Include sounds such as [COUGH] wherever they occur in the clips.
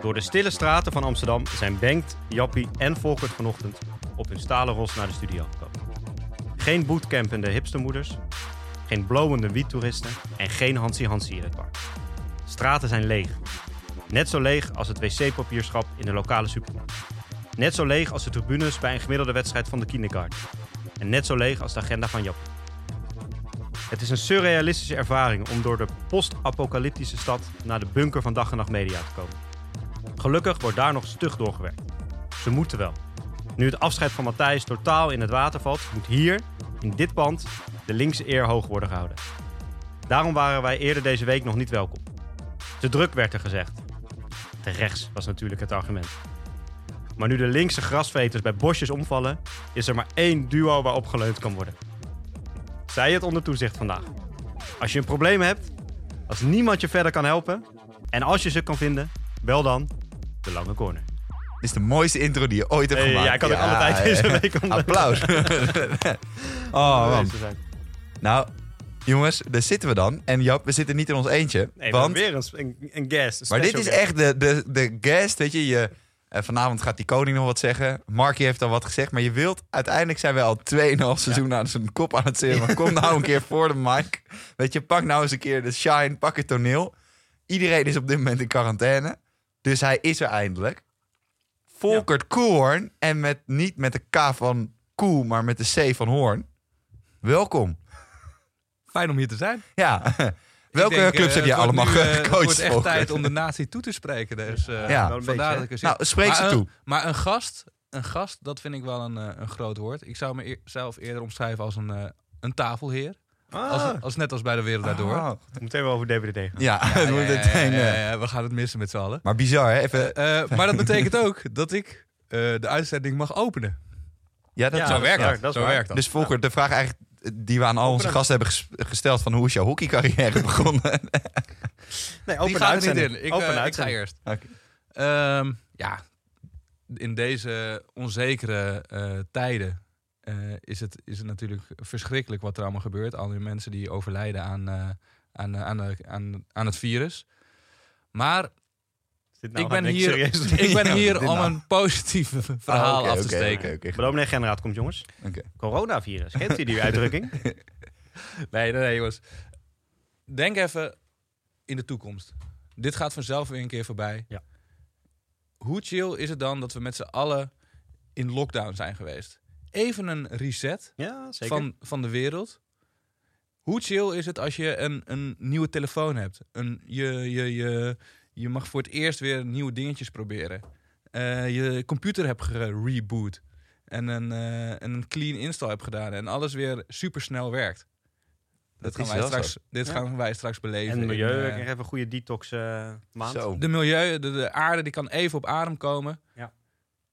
Door de stille straten van Amsterdam zijn Bengt, Jappie en Volkert vanochtend op hun stalen ros naar de studio gekomen. Geen bootcampende hipstermoeders, geen blowende wiettoeristen en geen Hansi Hansi in het park. Straten zijn leeg. Net zo leeg als het wc-papierschap in de lokale supermarkt. Net zo leeg als de tribunes bij een gemiddelde wedstrijd van de kindergarten. En net zo leeg als de agenda van Jappie. Het is een surrealistische ervaring om door de post-apocalyptische stad naar de bunker van dag en nacht media te komen. Gelukkig wordt daar nog stug doorgewerkt. Ze moeten wel. Nu het afscheid van Matthijs totaal in het water valt, moet hier, in dit pand, de linkse eer hoog worden gehouden. Daarom waren wij eerder deze week nog niet welkom. Te druk werd er gezegd. Te rechts was natuurlijk het argument. Maar nu de linkse grasveters bij bosjes omvallen, is er maar één duo waarop geleund kan worden. Zij het onder toezicht vandaag. Als je een probleem hebt, als niemand je verder kan helpen en als je ze kan vinden, wel dan de lange corner. Dit is de mooiste intro die je ooit hebt Hey, gemaakt. ja, ik had ook alle tijd deze ja. week om- Applaus. [LAUGHS] oh, man. Nou, jongens, daar zitten we dan. En Jap, we zitten niet in ons eentje. Nee, want, weer een, een, een guest. een maar dit is guest. echt de, de, de guest, weet je. je eh, vanavond gaat die koning nog wat zeggen. Markie heeft al wat gezegd. Maar je wilt, uiteindelijk zijn we al 2,5 seizoen aan zijn kop aan het zitten. Maar kom nou een keer voor de mic. Weet je, pak nou eens een keer de shine, pak het toneel. Iedereen is op dit moment in quarantaine. Dus hij is er eindelijk. Volkert Koorn. En met, niet met de K van Koe, maar met de C van Hoorn. Welkom. Fijn om hier te zijn. Ja. Welke denk, clubs eh, heb wordt allemaal nu, gecoacht? Het wordt echt tijd om de natie toe te spreken. Dus, eh, Ja. Vandaar dat ik er zit. Nou, spreek maar ze een- toe. Maar een gast, een gast, dat vind ik wel een, eh, een groot woord. Ik zou mezelf eerder omschrijven als een, een tafelheer. Als, Ah, als net als bij de wereld daardoor. We moeten even over DWD gaan. Ja, Ja, [LAUGHS] het ja, moet ja, meteen, ja, ja, ja, we gaan het missen met z'n allen. Maar bizar, hè? Even, Eh, maar dat betekent ook dat ik eh, de uitzending mag openen. ja, dat Ja, Zo dat is werkt waar, dat. dat is Zo waar. werkt dat. Dus Volker, de vraag eigenlijk die we aan al onze gasten hebben ges- gesteld van hoe is jouw hockeycarrière [LAUGHS] begonnen? Nee, Die open gaat er niet in. Ik, Open eh, ik ga eerst. Oké. Ehm, ja, in deze onzekere eh, tijden eh, is, het, is het natuurlijk verschrikkelijk wat er allemaal gebeurt. Al die mensen die overlijden aan, eh, aan, aan, aan, aan het virus. Maar Nou ik ben hier, ik ben hier om nou. een positief verhaal Ah, oké, af te steken. oké, oké. De dominee generaat komt, jongens. Oké. Coronavirus. Kent u die [LAUGHS] uitdrukking? Nee, nee, nee, jongens. Denk even in de toekomst. Dit gaat vanzelf weer een keer voorbij. Ja. Hoe chill is het dan dat we met z'n allen in lockdown zijn geweest? Even een reset ja, zeker. van, van de wereld. Hoe chill is het als je een, een nieuwe telefoon hebt? Een, je, je, je, je mag voor het eerst weer nieuwe dingetjes proberen. Eh, je computer hebt gereboot. En een, eh, en een clean install hebt gedaan. En alles weer super snel werkt. Dat Dat gaan wij straks, zo. dit Ja. gaan wij straks beleven. en het milieu, in, ik eh, krijg even een goede detox maand. Zo. de milieu, de, de aarde, die kan even op adem komen.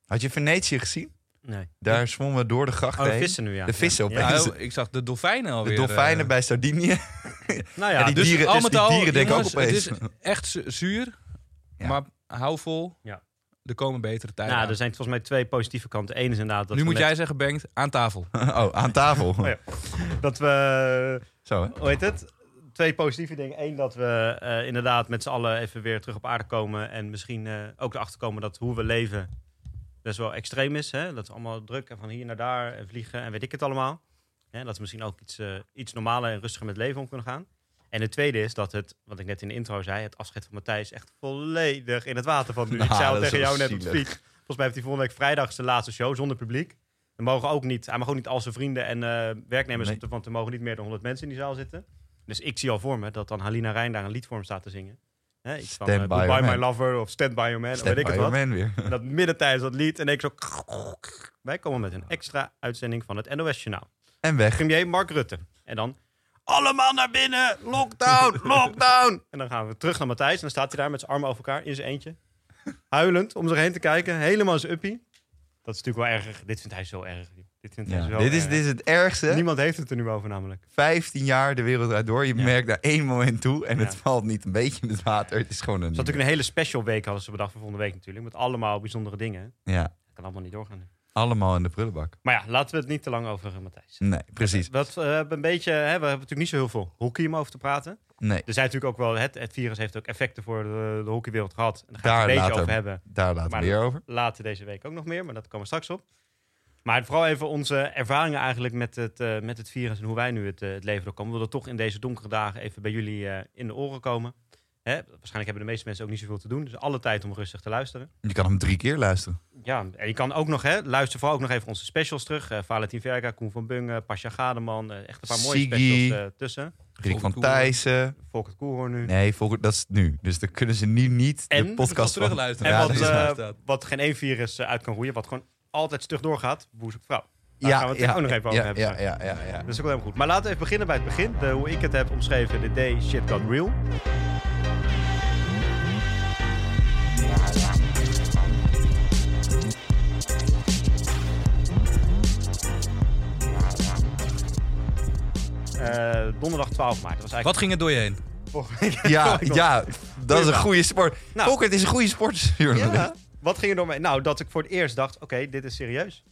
Had je Venetië gezien? Nee. Daar zwommen we door de grachten Oh, de heen. vissen nu, ja. De vissen ja. opeens. Ja, ik zag de dolfijnen De alweer. dolfijnen eh, bij Sardinië. [LAUGHS] Nou Ja, die dus dieren, al dus met die al, dieren denken ook opeens. Het is echt zu- zuur, Ja. maar hou vol. Ja. Er komen betere tijden nou, aan. er zijn volgens mij twee positieve kanten. Eén is inderdaad dat nu moet met- jij zeggen, Bengt, aan tafel. [LAUGHS] Oh, aan tafel. [LAUGHS] ja. dat we Zo, hè? hoe heet het? Twee positieve dingen. Eén, dat we eh, inderdaad met z'n allen even weer terug op aarde komen. En misschien eh, ook erachter komen dat hoe we leven best wel extreem is. Hè? Dat is allemaal druk en van hier naar daar en vliegen en weet ik het allemaal. Hè? Dat we misschien ook iets, eh, iets normaler en rustiger met leven om kunnen gaan. En het tweede is dat het, wat ik net in de intro zei, het afscheid van Matthijs echt volledig in het water valt nu. Nou, [LAUGHS] ik zei al is tegen jou net op. Volgens mij heeft hij volgende week vrijdag zijn laatste show zonder publiek. Er mogen ook niet, hij mag ook niet al zijn vrienden en eh, werknemers Nee. want er mogen niet meer dan 100 mensen in die zaal zitten. Dus ik zie al voor me dat dan Halina Rijn daar een lied voor hem staat te zingen. Hè, iets van Stand eh, by My man. Lover of Stand By Your Man. Stand weet ik by het your wat. man weer. En dat midden tijdens dat lied en ik zo... [LAUGHS] Wij komen met een extra uitzending van het NOS Journaal. En weg. Premier Mark Rutte. En dan... Allemaal naar binnen! Lockdown! [LAUGHS] Lockdown! En dan gaan we terug naar Matthijs. En dan staat hij daar met zijn armen over elkaar in zijn eentje. Huilend om zich heen te kijken. Helemaal zijn uppie. Dat is natuurlijk wel erg. Dit vindt hij zo erg. Dit vindt hij Ja, zo dit, is, erg. dit is het ergste. Niemand heeft het er nu over namelijk. 15 jaar de wereld draait door. Je Ja. merkt daar één moment toe en het valt niet een beetje in het water. Het is gewoon een. Is natuurlijk een hele special week hadden ze bedacht voor volgende week natuurlijk. Met allemaal bijzondere dingen. Ja. Dat kan allemaal niet doorgaan nu. Allemaal in de prullenbak. Maar ja, laten we het niet te lang over uh, Matthijs. Nee, precies. Wat, we hebben een beetje, hè, we hebben natuurlijk niet zo heel veel hockey om over te praten. Nee, Er zijn natuurlijk ook wel, het, het virus heeft ook effecten voor de, de hockeywereld gehad. En daar ga ik Daar het een beetje over hebben. daar laten we weer over. Later deze week ook nog meer, maar dat komen we straks op. Maar vooral even onze ervaringen eigenlijk met het, eh, met het virus en hoe wij nu het, eh, het leven doorkomen. We wilden toch in deze donkere dagen even bij jullie eh, in de oren komen. Hè? Waarschijnlijk hebben de meeste mensen ook niet zoveel te doen. Dus alle tijd om rustig te luisteren. Je kan hem drie keer luisteren. Ja, en je kan ook nog, hè, luister vooral ook nog even onze specials terug. Eh Valentin Verga, Koen van Bungen, Pasja Gademan. echt een paar mooie specials tussen. Rick van. Thijssen. Volkert Koelhoorn nu. Nee, Volker, dat is nu. Dus dan kunnen ze nu niet En? de podcast van... terugluisteren. En Ja, wat, wat geen één virus uit kan roeien. Wat gewoon altijd stug doorgaat. Boer zoekt vrouw. Daar Ja, gaan we het ja, ook nog even over ja, hebben. ja, ja, ja, ja. Dat is ook wel helemaal goed. Maar laten we even beginnen bij het begin. De, hoe ik het heb omschreven. The day shit got real. Eh, donderdag 12 maart. Dat was Wat eigenlijk ging er door je heen? Ja, [LAUGHS] ja, dat is een goede sport. Nou. Volker, het is een goede sportjournalist. Ja. Wat ging er door mij? Nou, dat ik voor het eerst dacht, oké, dit is serieus.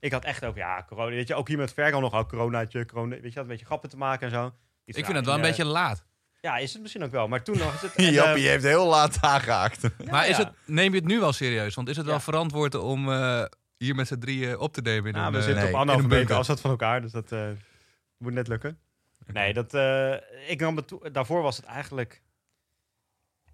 Ik had echt ook, ja, corona. Weet je, ook hier met Vergal nog, ook coronaatje, corona. Weet je, had een beetje grappen te maken en zo. Iets Ik vind het wel een beetje laat. eh, Ja, is het misschien ook wel. Maar toen nog is het... [LAUGHS] en, Jappie eh, heeft heel laat aangehaakt. maar is ja. het, neem je het nu wel serieus? Want is het wel Ja. verantwoord om eh, hier met z'n drieën op te nemen? In een, we zitten nee, op anderhalve een meter afstand van elkaar, dus dat moet net lukken. Nee, dat, ik nam het toe- daarvoor was het eigenlijk...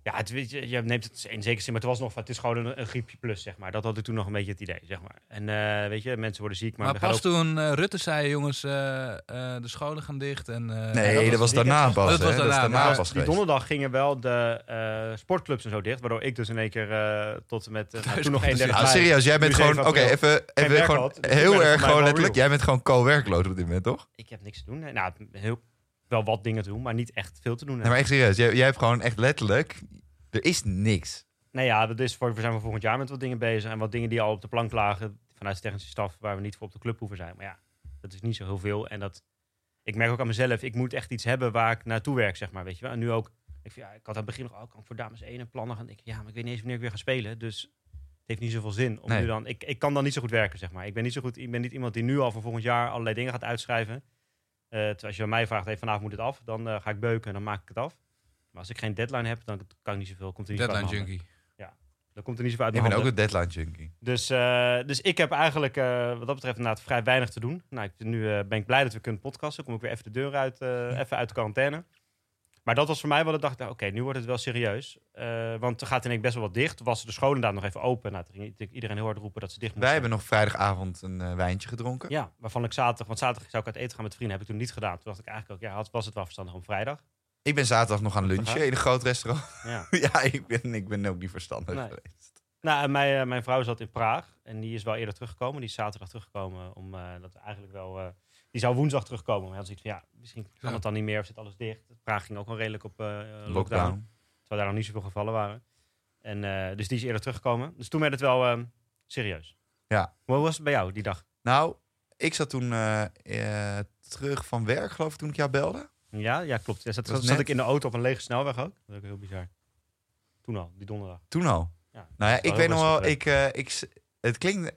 Ja, het, weet je, je neemt het in zekere zin, maar het was nog van, het is gewoon een, een griepje plus, zeg maar. Dat had ik toen nog een beetje het idee, zeg maar. En eh, weet je, mensen worden ziek, maar... Pas ook- toen eh, Rutte zei, jongens, eh, eh, de scholen gaan dicht. En, eh, Nee, dat was daarna Dat pas. was? Dat is daarna, pas die donderdag gingen wel de eh, sportclubs en zo dicht. Waardoor ik dus in één keer eh, tot en met... nou, toen nog kon 31 Ah, serieus, jij bent gewoon... 7 Oké, even, even gewoon heel erg gewoon letterlijk. Jij bent gewoon co-werkloos op dit moment, toch? Ik heb niks te doen. Nou, heel, wel wat dingen te doen, maar niet echt veel te doen. Nee, maar echt serieus. Jij, jij hebt gewoon echt letterlijk... Er is niks. Nee, ja, dat is voor, we zijn voor volgend jaar met wat dingen bezig. En wat dingen die al op de plank lagen vanuit de technische staf... waar we niet voor op de club hoeven zijn. Maar ja, dat is niet zo heel veel. En dat, ik merk ook aan mezelf, ik moet echt iets hebben waar ik naartoe werk, zeg maar. Weet je wel? En nu ook, ik, ja, ik had aan het begin nog, oh, kan ik voor dames 1 en plannen gaan. Ik, ja, maar ik weet niet eens wanneer ik weer ga spelen. Dus het heeft niet zoveel zin. Om Nee. nu dan, ik, ik kan dan niet zo goed werken, zeg maar. Ik ben niet zo goed, ik ben niet iemand die nu al voor volgend jaar allerlei dingen gaat uitschrijven. Eh, terwijl als je mij vraagt, hey, vanavond moet het af, dan eh, ga ik beuken en dan maak ik het af. Maar als ik geen deadline heb, dan kan ik niet zoveel. Komt er niet Deadline junkie. Dan komt er niet zoveel uit Ik ben ook een deadline junkie. Dus, eh, dus ik heb eigenlijk wat dat betreft inderdaad vrij weinig te doen. Nou, ik, nu ben ik blij dat we kunnen podcasten. Kom ik weer even de deur uit, even uit de quarantaine. Maar dat was voor mij wel de dag, dat, oké, nu wordt het wel serieus. Eh, want er gaat in één keer best wel wat dicht. Was de scholen daar nog even open. Nou, toen ging iedereen heel hard roepen dat ze dicht moesten. Wij hebben nog vrijdagavond een eh, wijntje gedronken. Ja, waarvan ik zaterdag, want zaterdag zou ik uit eten gaan met vrienden. Heb ik toen niet gedaan. Toen dacht ik eigenlijk ook, ja, had- was het wel verstandig om vrijdag. Ik ben zaterdag nog gaan lunchen in een groot restaurant. Ja. [LAUGHS] ja, ik ben, ik ben ook niet verstandig Nee. geweest. Nou, mijn, eh, mijn vrouw zat in Praag en die is wel eerder teruggekomen. Die is zaterdag teruggekomen om eh, dat eigenlijk wel. Die zou woensdag terugkomen. Maar hij had zoiets van ja, misschien kan het dan niet meer of zit alles dicht. Praag ging ook wel redelijk op eh, lockdown, Lockdown. terwijl daar nog niet zoveel gevallen waren. En eh, dus die is eerder teruggekomen. Dus toen werd het wel eh, serieus. Ja. Hoe was het bij jou die dag? Nou, ik zat toen eh, terug van werk, geloof ik, toen ik jou belde. Ja, ja klopt. Ja, zat, zat ik in de auto op een lege snelweg ook. Dat is ook heel bizar. Toen al, die donderdag. Toen al. Ja, Nou ja, ik weet nog wel, ik, ik, het klinkt,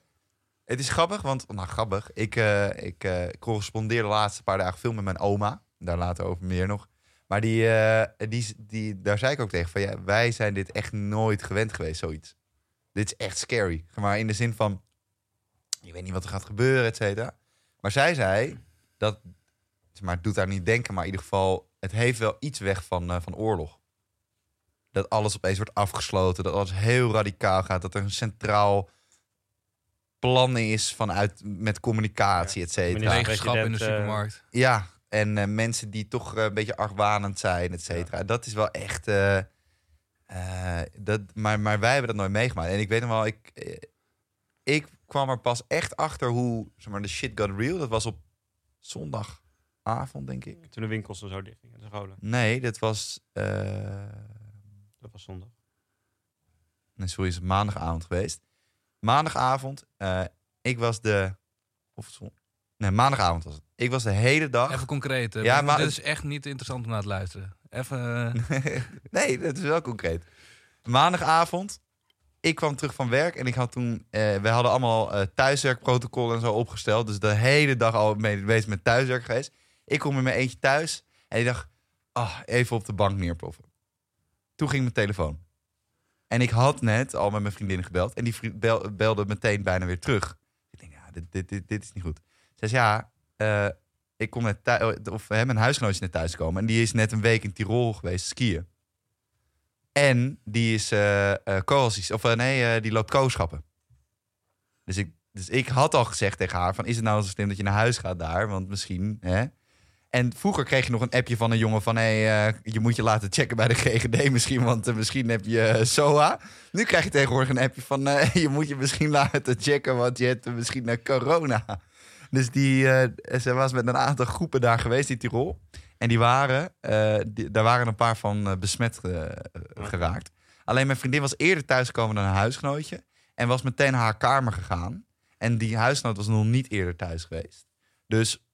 het is grappig, want, nou grappig, ik, eh, ik eh, correspondeer de laatste paar dagen veel met mijn oma, daar later over meer nog. Maar die, eh, die, die, daar zei ik ook tegen van, ja, wij zijn dit echt nooit gewend geweest, zoiets. Dit is echt scary. Maar in de zin van, je weet niet wat er gaat gebeuren, et cetera. Maar zij zei, dat, maar het doet daar niet denken, maar in ieder geval, het heeft wel iets weg van, van oorlog dat alles opeens wordt afgesloten, dat alles heel radicaal gaat, dat er een centraal plan is vanuit met communicatie, et cetera. In de eh, supermarkt. Ja, en eh, mensen die toch eh, een beetje argwanend zijn, et cetera. Dat is wel echt. eh, eh, dat, maar, maar wij hebben dat nooit meegemaakt. En ik weet nog wel, ik, ik kwam er pas echt achter hoe zeg maar, de shit got real. Dat was op zondagavond, denk ik. Toen de winkels er zo dicht gingen, de scholen. Nee, dat was. eh, Dat was zondag. Nee, sorry, is het maandagavond geweest. Maandagavond, eh, ik was de. Of Nee, maandagavond was het. Ik was de hele dag. Even concreet. hè. Ja, maar dit is echt niet interessant om naar te luisteren. Even... eh, [LAUGHS] nee, dat is wel concreet. Maandagavond ik kwam terug van werk en ik had toen... eh we hadden allemaal eh thuiswerkprotocol en zo opgesteld. Dus de hele dag al mee bezig met thuiswerk geweest. Ik kom in mijn eentje thuis en ik dacht... ah, even op de bank neerploffen. Toen ging mijn telefoon. En ik had net al met mijn vriendin gebeld. En die vriend bel- belde meteen bijna weer terug. Ik denk, ja, dit, dit, dit, dit is niet goed. Ze zei, ja, eh, ik kom net thuis... Of hè, mijn huisgenoot is net thuiskomen. En die is net een week in Tirol geweest skiën. En die is eh eh, co-assist- of eh, nee, eh, die loopt kooschappen. Dus ik, dus ik had al gezegd tegen haar van, is het nou zo slim dat je naar huis gaat daar? Want misschien, hè? En vroeger kreeg je nog een appje van een jongen van... Hey, eh, je moet je laten checken bij de GGD misschien, want eh, misschien heb je eh, SOA. Nu krijg je tegenwoordig een appje van... [LAUGHS] je moet je misschien laten checken, want je hebt misschien corona. Dus die, ze was met een aantal groepen daar geweest in Tirol. En die waren, daar waren een paar van besmet geraakt. Alleen mijn vriendin was eerder thuisgekomen dan een huisgenootje. En was meteen naar haar kamer gegaan. En die huisgenoot was nog niet eerder thuis geweest. Dus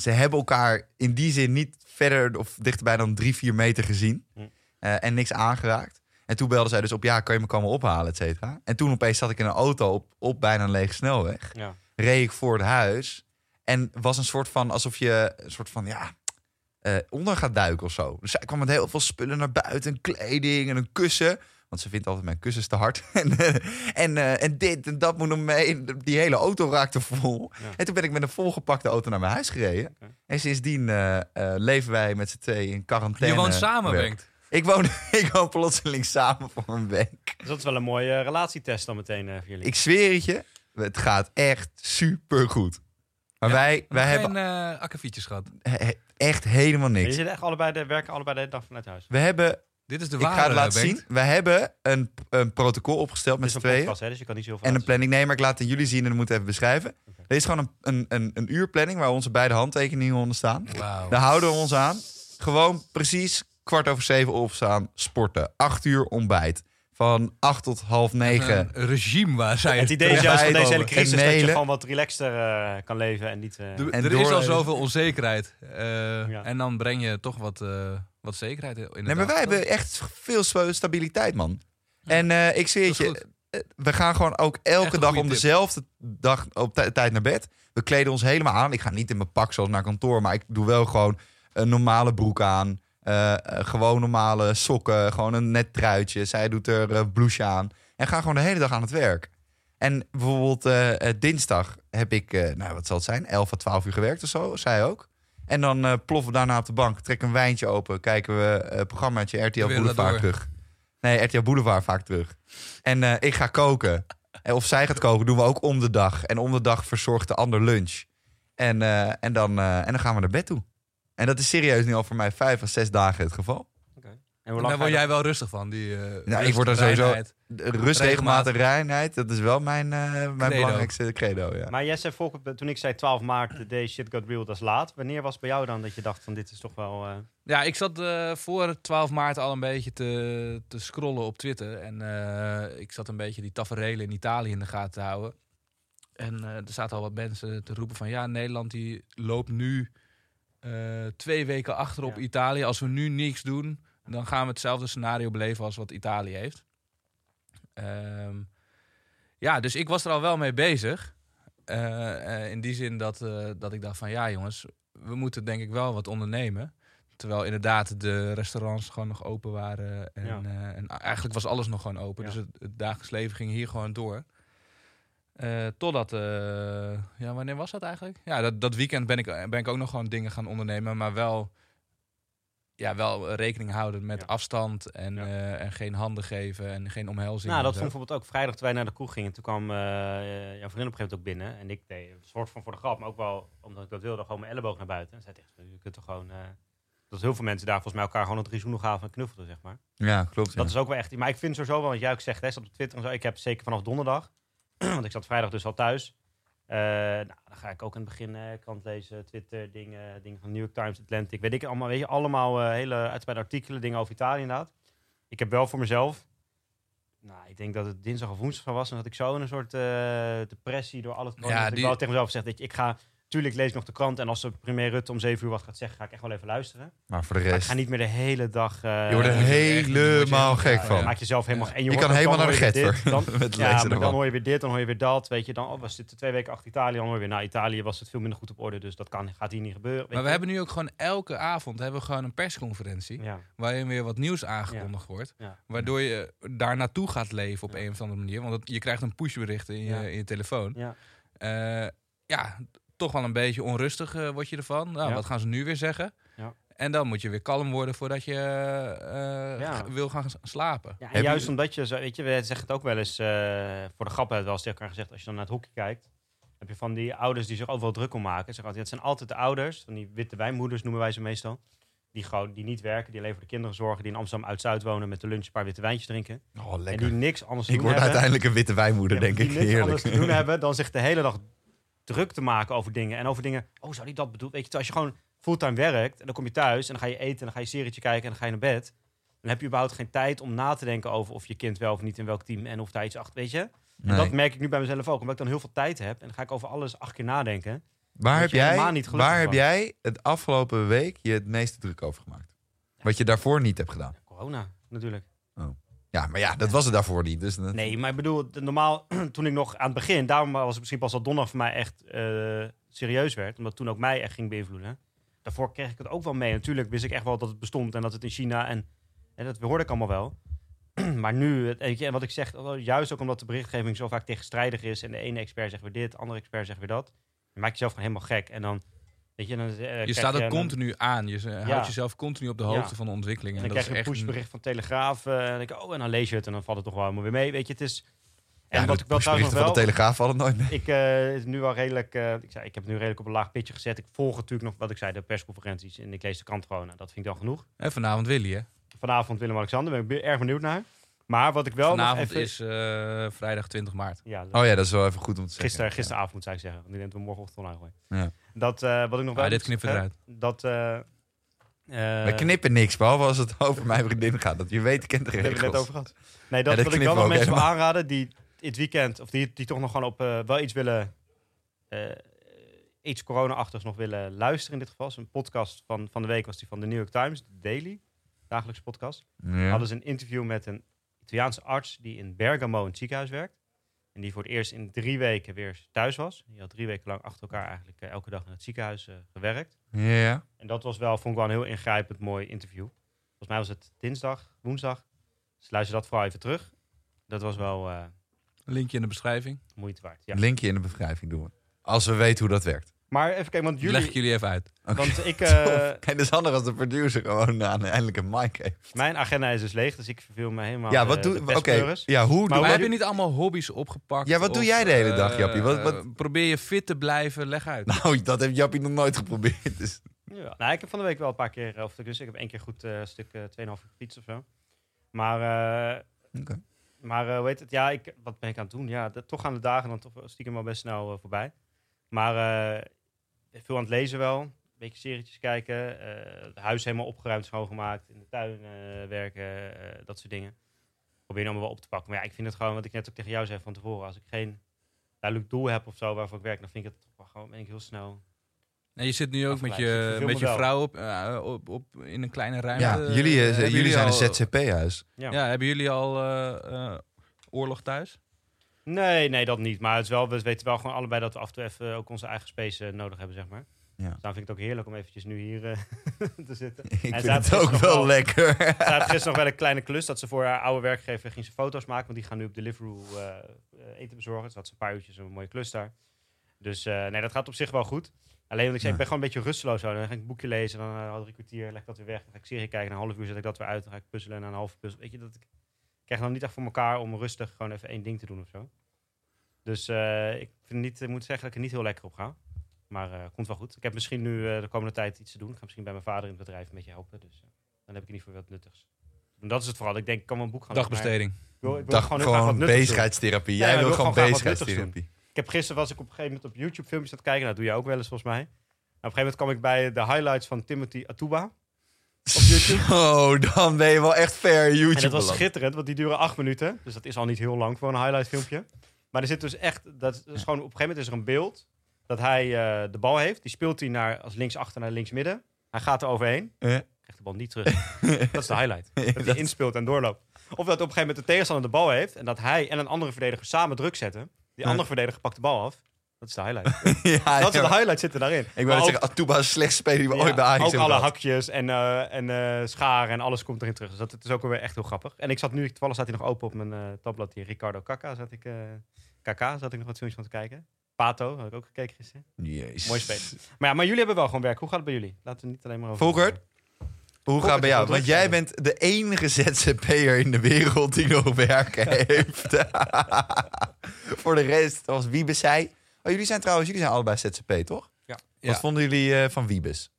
ze hebben elkaar in die zin niet verder of dichterbij dan drie, vier meter gezien. Hm. Eh, en niks aangeraakt. En toen belde zij dus op, ja, kan je me komen ophalen, et cetera. En toen opeens zat ik in een auto op, op bijna een lege snelweg. Ja. Reed ik voor het huis. En was een soort van, alsof je een soort van, ja, eh, onder gaat duiken of zo. Dus zij kwam met heel veel spullen naar buiten. Kleding en een kussen. Want ze vindt altijd mijn kussens te hard. [LAUGHS] en, eh, en, eh, en dit en dat moet nog mee. Die hele auto raakte vol. Ja. En toen ben ik met een volgepakte auto naar mijn huis gereden. En sindsdien eh, eh, leven wij met z'n tweeën in quarantaine. Je woont samen, werk. Bengt. Ik woon, [LAUGHS] ik woon plotseling samen voor een week. Dus dat is wel een mooie relatietest dan meteen voor jullie. Ik zweer het je, het gaat echt super goed. Maar Ja, wij, wij hebben geen eh akkefietjes gehad. he- echt helemaal En je niks. zit echt allebei de, werken allebei de hele dag vanuit huis. We hebben, Dit is de ik ware, ga het laten Bengt. zien. We hebben een, een protocol opgesteld Het met z'n tweeën. podcast, hè, dus je kan niet zoveel En een planning. Nee, maar ik laat het jullie zien en dan moeten we even beschrijven. Er is gewoon een, een, een, een uurplanning waar onze beide handtekeningen onder staan. Wauw. Daar houden we ons aan. Gewoon precies kwart over zeven opstaan, sporten. Acht uur ontbijt. Van acht tot half negen. Een regime waar zij zien. Het idee is juist van deze hele crisis dat je gewoon wat relaxter eh, kan leven en niet... eh, De- En er is al zoveel onzekerheid. Eh, Ja. En dan breng je toch wat, eh, wat zekerheid in Nee, maar dag. wij hebben echt veel sta- stabiliteit, man. En eh, ik zweer is je, goed. eh, we gaan gewoon ook elke dag om tip. dezelfde dag op tij- tijd naar bed. We kleden ons helemaal aan. Ik ga niet in mijn pak zoals naar kantoor, maar ik doe wel gewoon een normale broek aan. Eh, gewoon normale sokken, gewoon een net truitje. Zij doet er een blouse aan. En ga gewoon de hele dag aan het werk. En bijvoorbeeld dinsdag heb ik, nou wat zal het zijn, 11 à 12 uur gewerkt of zo. Zij ook. En dan eh, ploffen we daarna op de bank, trekken een wijntje open, kijken we eh programmaatje RTL Boulevard terug. Nee, RTL Boulevard vaak terug. En eh, ik ga koken. En of zij gaat koken, doen we ook om de dag. En om de dag verzorgt de ander lunch. En, en, dan, en dan gaan we naar bed toe. En dat is serieus nu al voor mij vijf of zes dagen het geval. En hoe lang daar word jij wel rustig van. Die, eh, ik rust, word er sowieso- reinheid. De Rust, regelmatig, reinheid, dat is wel mijn, eh, mijn Credo. belangrijkste credo. Ja. Maar Jesse, Volker, toen ik zei 12 maart, de day shit got real, dat is laat. Wanneer was bij jou dan dat je dacht van dit is toch wel... eh, Ja, ik zat eh, voor 12 maart al een beetje te, te scrollen op Twitter. En eh, ik zat een beetje die taferelen in Italië in de gaten te houden. En eh, er zaten al wat mensen te roepen van... ja, Nederland die loopt nu eh, twee weken achter op Ja. Italië. Als we nu niks doen, dan gaan we hetzelfde scenario beleven als wat Italië heeft. Ehm, ja, dus ik was er al wel mee bezig. Eh, eh, in die zin dat, eh, dat ik dacht van... ja jongens, we moeten denk ik wel wat ondernemen. Terwijl inderdaad de restaurants gewoon nog open waren. En, Ja. en eigenlijk was alles nog gewoon open. Ja. Dus het, het dagelijks leven ging hier gewoon door. Totdat, ja, wanneer was dat eigenlijk? Ja, dat, dat weekend ben ik, ben ik ook nog gewoon dingen gaan ondernemen. Maar wel, ja, wel rekening houden met Ja. afstand. En, Ja. eh, en geen handen geven en geen omhelzing. Nou, dat vond bijvoorbeeld ook vrijdag toen wij naar de kroeg gingen. Toen kwam eh jouw vriendin op een gegeven moment ook binnen. En ik deed een soort van voor de grap, maar ook wel omdat ik dat wilde, gewoon mijn elleboog naar buiten. En zei tegen je kunt toch gewoon... eh, dat heel veel mensen daar volgens mij elkaar gewoon drie zoenen gaven en knuffelden, zeg maar. Ja, klopt. ja. Dat is ook wel echt... Maar ik vind sowieso wel, want jij ook zegt, hè, op Twitter en zo. Ik heb zeker vanaf donderdag, [CLEARS THROAT] want ik zat vrijdag dus al thuis. Eh, nou, dan ga ik ook in het begin eh, krant lezen, Twitter, dingen, dingen van New York Times, Atlantic. Weet ik allemaal, weet je, allemaal eh, hele uitgebreide artikelen, dingen over Italië inderdaad. Ik heb wel voor mezelf, nou, ik denk dat het dinsdag of woensdag was, en dat ik zo in een soort depressie door al het Ja, die- ik wel tegen mezelf gezegd, dat ik ga tuurlijk lees ik nog de krant. En als de premier Rutte om 7 uur wat gaat zeggen, ga ik echt wel even luisteren. Maar voor de Maar ik rest, ga niet meer de hele dag... eh, je wordt er helemaal je- gek ja, van. ja. maak jezelf helemaal... En Je hoort kan helemaal naar de je get dit, Dan, [LAUGHS] met ja, maar dan hoor je weer dit, dan hoor je weer dat. Weet je, dan oh, was dit twee weken achter Italië, dan hoor je weer... Nou, Italië was het veel minder goed op orde, dus dat kan, gaat hier niet gebeuren. Maar we je. hebben nu ook gewoon elke avond hebben we gewoon een persconferentie. Ja, Waarin weer wat nieuws aangekondigd wordt. Ja. Waardoor je daar naartoe gaat leven op Ja. een of andere manier. Want het- je krijgt een pushbericht in je, Ja. in je telefoon. ja. Eh, ja, toch wel een beetje onrustig eh, word je ervan. Nou, Ja. Wat gaan ze nu weer zeggen? Ja. En dan moet je weer kalm worden voordat je eh, Ja. wil gaan slapen. Ja, en je- juist omdat je, zo, weet je, we zeggen het ook wel eens, eh, voor de grap hebben we het wel eens tegen elkaar gezegd, als je dan naar het hockey kijkt, heb je van die ouders die zich overal druk om maken. Zeg altijd, het zijn altijd de ouders, van die witte wijnmoeders noemen wij ze meestal, die gewoon die niet werken, die alleen voor de kinderen zorgen, die in Amsterdam uit-Zuid wonen met de lunch een paar witte wijntjes drinken. Oh, En die lekker. niks anders Ik doen word hebben. uiteindelijk een witte wijnmoeder, Ja, denk die ik. niks Heerlijk. anders te doen hebben dan zich de hele dag druk te maken over dingen. En over dingen, oh, zou die dat bedoelen? Weet je, als je gewoon fulltime werkt en dan kom je thuis en dan ga je eten en dan ga je een serietje kijken en dan ga je naar bed. Dan heb je überhaupt geen tijd om na te denken over of je kind wel of niet in welk team en of daar iets achter, weet je? En dat merk ik nu bij mezelf ook, omdat ik dan heel veel tijd heb en dan ga ik over alles acht keer nadenken. Waar, heb jij, niet waar heb van. jij het afgelopen week je het meeste druk over gemaakt? Wat je daarvoor niet hebt gedaan. Corona, natuurlijk. Ja, maar ja, dat was het daarvoor niet. Dus dat- Nee, maar ik bedoel, normaal, [CLEARS THROAT] toen ik nog aan het begin, daarom was het misschien pas al donderdag voor mij echt eh, serieus werd, omdat toen ook mij echt ging beïnvloeden. Daarvoor kreeg ik het ook wel mee. Natuurlijk wist ik echt wel dat het bestond en dat het in China en, en dat hoorde ik allemaal wel. [CLEARS THROAT] maar nu, en wat ik zeg, juist ook omdat de berichtgeving zo vaak tegenstrijdig is en de ene expert zegt weer dit, de andere expert zegt weer dat, dan maak je jezelf gewoon helemaal gek. En dan, weet je, dan, eh, Je staat ook een- continu aan. Je houdt jezelf continu op de hoogte Ja. van de ontwikkelingen. En dan dat krijg je een pushbericht van Telegraaf. en dan denk ik, oh, en dan lees je het en dan valt het toch wel helemaal weer mee. Weet je, het is... En ja, wat ik wel trouwens nog wel... van de Telegraaf vallen nooit mee. Ik eh, is nu wel redelijk. eh, ik, zei, ik heb het nu redelijk op een laag pitje gezet. Ik volg natuurlijk nog wat ik zei, de persconferenties. En ik lees de krant gewoon. Nou, dat vind ik dan genoeg. En vanavond Willy, hè? Vanavond Willem-Alexander. Ben ik erg benieuwd naar. Maar wat ik wel nog Vanavond even... is eh, vrijdag 20 maart. Ja, Oh ja, dat is wel even goed om te zeggen. gister, gisteravond zou ik zeggen. Want ik denk dat we morgenochtend online. Ja. Dat, eh, wat ik nog wel... Ah, dit moet knippen eruit. Dat... eh eh, We knippen niks, behalve als het [LAUGHS] over mijn vriendin gaat. Dat je weet, kent de Daar hebben we het regels. net over gehad. Nee, dat, Ja, dat wat ik knippen wel we nog ook mensen wil aanraden die het weekend, of die, die toch nog gewoon op eh, wel iets willen, eh, iets corona-achtigs nog willen luisteren in dit geval. Een podcast van, van de week was die van de New York Times, de Daily, dagelijkse podcast. Ja. Hadden ze een interview met een Italiaanse arts die in Bergamo in het ziekenhuis werkt. En die voor het eerst in drie weken weer thuis was. Die had drie weken lang achter elkaar eigenlijk eh, elke dag in het ziekenhuis eh, gewerkt. Ja. En dat was wel, vond ik wel een heel ingrijpend mooi interview. Volgens mij was het dinsdag, woensdag. Dus luister dat vooral even terug. Dat was wel eh, Linkje in de beschrijving. moeite waard. Ja. Linkje in de beschrijving doen we. Als we weten hoe dat werkt. Maar even kijken, want Leg jullie... ik jullie even uit. Want ik, [LAUGHS] eh, Kijk, dat is handig als de producer gewoon aan eindelijk een mic heeft. mijn agenda is dus leeg, dus ik verveel me helemaal Ja, wat de doe Oké, ja, hoe Maar doe heb je niet allemaal hobby's opgepakt? Ja, wat doe jij de hele dag, eh, Jappie? Wat- wat- eh, probeer je fit te blijven? Leg uit. Nou, dat heeft Jappie nog nooit geprobeerd. Dus. Ja. Nou, ik heb van de week wel een paar keer, eh, of dus ik heb één keer goed eh, een stuk, eh 2,5 uur gefietst of zo. Maar, eh, Oké. maar eh, hoe heet het? Ja, ik, wat ben ik aan het doen? Ja, dat, toch gaan de dagen dan toch stiekem wel best snel eh, voorbij. Maar eh, veel aan het lezen wel. Een beetje serietjes kijken. eh, het huis helemaal opgeruimd, schoongemaakt. In de tuin eh, werken, eh, dat soort dingen. Probeer allemaal wel op te pakken. Maar ja, ik vind het gewoon, wat ik net ook tegen jou zei van tevoren. Als ik geen duidelijk doel heb of zo waarvoor ik werk, dan vind ik het gewoon ben ik heel snel En je zit nu ook met je, met me je vrouw op, eh, op, op, in een kleine ruimte. Ja, jullie, eh, jullie zijn al- een ZZP-huis. Ja. Ja, hebben jullie al eh, eh, oorlog thuis? Nee, nee, dat niet. Maar het is wel, we weten wel gewoon allebei dat we af en toe even ook onze eigen space eh, nodig hebben, zeg maar. Ja. Dus daarom vind ik het ook heerlijk om eventjes nu hier eh, [LAUGHS] te zitten. Ik En vind het ook wel wel- lekker. Ze had gisteren nog wel een kleine klus dat ze voor haar oude werkgever ging ze foto's maken. Want die gaan nu op Deliveroo eh, eh, eten bezorgen. Dus had ze een paar uurtjes een mooie klus daar. Dus eh, nee, dat gaat op zich wel goed. Alleen wat ik zei, Ja. ik ben gewoon een beetje rusteloos. Zo. Dan ga ik een boekje lezen, dan eh, al drie kwartier, leg ik dat weer weg. Dan ga ik serie kijken, een half uur zet ik dat weer uit. Dan ga ik puzzelen en een half uur puzzelen. Weet je, dat ik krijg dan niet echt voor elkaar om rustig gewoon even één ding te doen of zo. Dus eh, ik vind niet, ik moet zeggen dat ik er niet heel lekker op ga. Maar eh komt wel goed. Ik heb misschien nu eh, de komende tijd iets te doen. Ik ga misschien bij mijn vader in het bedrijf een beetje helpen. Dus dan heb ik in ieder geval wat nuttigs. En dat is het vooral. Ik denk, ik kan wel een boek gaan Dagbesteding. Ik wil, ik wil Dag, gewoon, gewoon bezigheidstherapie. Ja, Jij ik wil wil gewoon gewoon bezigheidstherapie. Ik heb gisteren was ik op een gegeven moment op YouTube filmpjes aan het kijken. Nou, dat doe jij ook wel eens volgens mij. Nou, op een gegeven moment kwam ik bij de highlights van Timothy Atuba op YouTube. [LAUGHS] Oh, dan ben je wel echt ver YouTube En dat was beland. schitterend, want die duren acht minuten. Dus dat is al niet heel lang voor een highlight filmpje. Maar er zit dus echt, dat is gewoon, op een gegeven moment is er een beeld dat hij eh, de bal heeft. Die speelt hij naar, als linksachter naar linksmidden. Hij gaat er overheen. Eh, Krijgt de bal niet terug. [LAUGHS] dat is de highlight. Dat hij dat- inspeelt en doorloopt. Of dat op een gegeven moment de tegenstander de bal heeft. En dat hij en een andere verdediger samen druk zetten. Die andere verdediger pakt de bal af. Dat is de highlight. [LAUGHS] ja, dat is de highlight zitten daarin. Ik ook- zeggen, Atuba is slechtste speler die we ooit bij Ajax ook alle gehad. hakjes en, eh, en eh, scharen en alles komt erin terug. Dus dat het is ook weer echt heel grappig. En ik zat nu, toevallig staat hij nog open op mijn eh, tabblad hier. Ricardo Kaka zat ik, Kaka zat ik nog wat filmpjes van te kijken. Pato, had ik ook gekeken gisteren. Jezus. Mooi speler. Maar ja, maar jullie hebben wel gewoon werk. Hoe gaat het bij jullie? Laten we niet alleen maar over... Volkert? Hoe gaat het bij jou? Want jij bent de enige ZZP'er in de wereld die nog werken [LAUGHS] heeft. [LAUGHS] Voor de rest, zoals Wiebes zei. Oh, jullie zijn trouwens, jullie zijn allebei ZZP, toch? Ja. Wat Ja. vonden jullie eh, van Wiebes?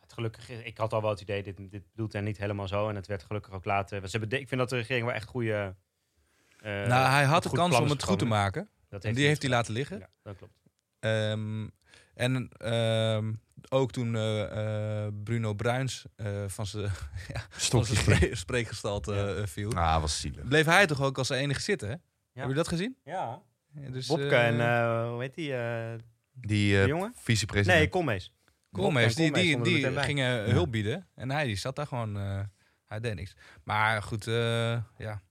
Het gelukkig, ik had al wel het idee, dit, dit doet hij niet helemaal zo. En het werd gelukkig ook later. Ze hebben, ik vind dat de regering wel echt goede... eh, nou, hij had de kans om het goed te maken. Dat En die heeft hij laten liggen. Ja, dat klopt. Ehm, en ehm, ook toen eh, Bruno Bruins eh, van zijn [LAUGHS] van Stokje zijn spre- spreekgestalte Ja. eh, viel, Ah, was zielig. bleef hij toch ook als enige zitten. Hè? Heb je dat gezien? Ja. Dus, Bobke eh, en, eh, hoe heet die? eh, Die jongen? vicepresident. Nee, Koolmees. Koolmees, die, die, die bij. gingen hulp bieden. En hij die zat daar gewoon... eh, hij deed niks. Maar goed, eh, ja.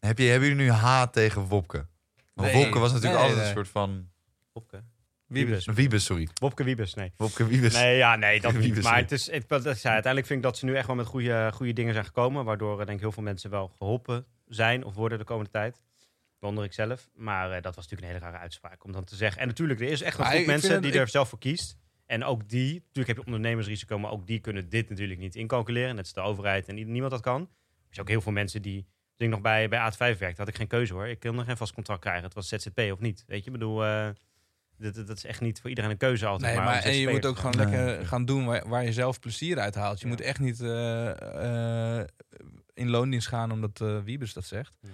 Heb je, hebben jullie nu haat tegen Wopke? Want Nee. Wopke was natuurlijk Nee, altijd nee. een soort van... Bobke. Wiebes. Wiebes, sorry. Bobke Wiebes, nee. Wopke Wiebes. Nee, ja, nee, dat [LAUGHS] niet. Maar het is, het, zei, uiteindelijk vind ik dat ze nu echt wel met goede, goede dingen zijn gekomen. Waardoor denk ik heel veel mensen wel geholpen zijn of worden de komende tijd. Waaronder ik zelf. Maar eh, dat was natuurlijk een hele rare uitspraak om dan te zeggen. En natuurlijk, er is echt een groep mensen die er zelf voor kiest. En ook die, natuurlijk heb je ondernemersrisico, maar ook die kunnen dit natuurlijk niet incalculeren. Net als de overheid en niemand dat kan. Er zijn ook heel veel mensen die, toen ik nog bij, bij A5 werkte, had ik geen keuze hoor. Ik kon nog geen vast contract krijgen. Het was ZZP of niet. Weet je, ik bedoel, eh, dat, dat is echt niet voor iedereen een keuze altijd. Nee, maar, en je moet ook gewoon Nee, lekker gaan doen waar, waar je zelf plezier uit haalt. Je Ja. moet echt niet eh, eh, in loondienst gaan omdat eh Wiebes dat zegt. Ja.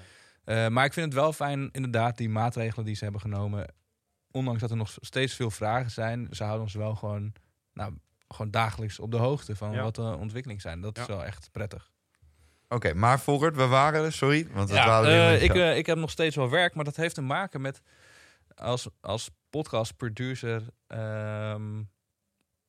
Eh, maar ik vind het wel fijn, inderdaad, die maatregelen die ze hebben genomen. Ondanks dat er nog steeds veel vragen zijn, ze houden ons wel gewoon, nou, gewoon dagelijks op de hoogte van Ja. wat de ontwikkelingen zijn. Dat is wel echt prettig. Oké, maar Volkert, we waren er, sorry. Want we Ja, eh, ik, eh, ik heb nog steeds wel werk, maar dat heeft te maken met als, als podcast producer. ehm,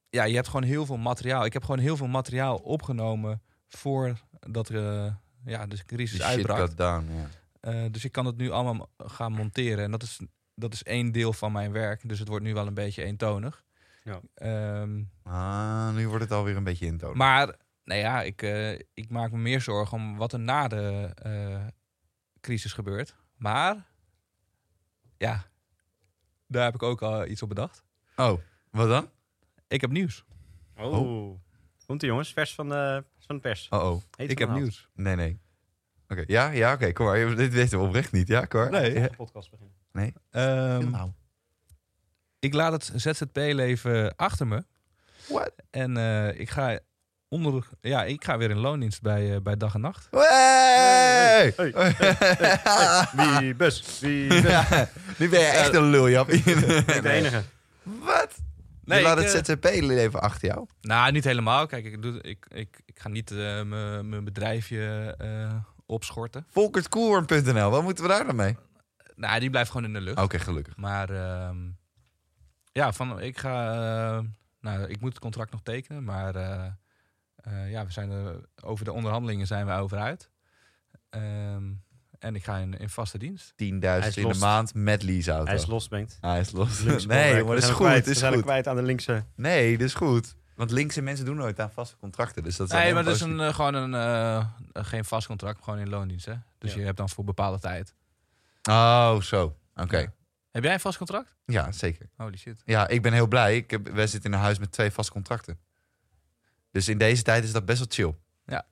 ja, je hebt gewoon heel veel materiaal. Ik heb gewoon heel veel materiaal opgenomen voordat er, eh, ja, de crisis uitbrak. got down, ja. Eh, dus ik kan het nu allemaal gaan monteren. En dat is, dat is één deel van mijn werk. Dus het wordt nu wel een beetje eentonig. Ja. Ehm, Ah, nu wordt het alweer een beetje intoon. maar nou ja, ik, eh, ik maak me meer zorgen om wat er na de eh, crisis gebeurt. Maar ja, daar heb ik ook al iets op bedacht. Oh, wat dan? Ik heb nieuws. Oh. Komt ie jongens, vers van de, van de pers. Oh, oh. Ik heb nieuws. Nee, nee. Oké, ja, ja, oké, kom maar. Dit weten we oprecht niet, ja, Cor? Nee. Ja. podcast beginnen. Ehm, Nou. ik laat het ZZP-leven achter me. What? En eh, ik ga onder, ja, ik ga weer in loondienst bij, eh, bij dag en nacht. Hey! Hey, hey, [LAUGHS] Wie bus? Wie bus? Ja, nu ben je echt een lul, Jap. [LAUGHS] Ik ben de enige. Wat? Nee, je laat ik, het eh, ZZP-leven achter jou? Nou, niet helemaal. Kijk, ik, doe, ik, ik, ik ga niet eh, mijn mijn bedrijfje eh, opschorten. Volkertkoorn.nl, wat moeten we daar dan mee? Nou, die blijft gewoon in de lucht. Oké, gelukkig. Maar ehm, ja, van, ik ga. eh, nou, ik moet het contract nog tekenen, maar eh, eh, ja, we zijn er, over de onderhandelingen zijn we over uit. Ehm, en ik ga in, in vaste dienst. 10.000 Hij is in de maand met leaseauto. Hij is los, Bengt. Hij is los. Nee, We dat is goed. is We zijn goed. kwijt aan de linkse. Nee, dat is goed. Want linkse mensen doen nooit aan vaste contracten. Dus dat is Nee, maar het is een, eh, gewoon een, eh, geen vast contract, gewoon in loondienst. Hè? Dus Ja. je hebt dan voor bepaalde tijd. Oh, zo. Oké. Ja. Heb jij een vast contract? Ja, zeker. Holy shit. Ja, ik ben heel blij. Ik heb, wij zitten in een huis met twee vaste contracten. Dus in deze tijd is dat best wel chill. Ja.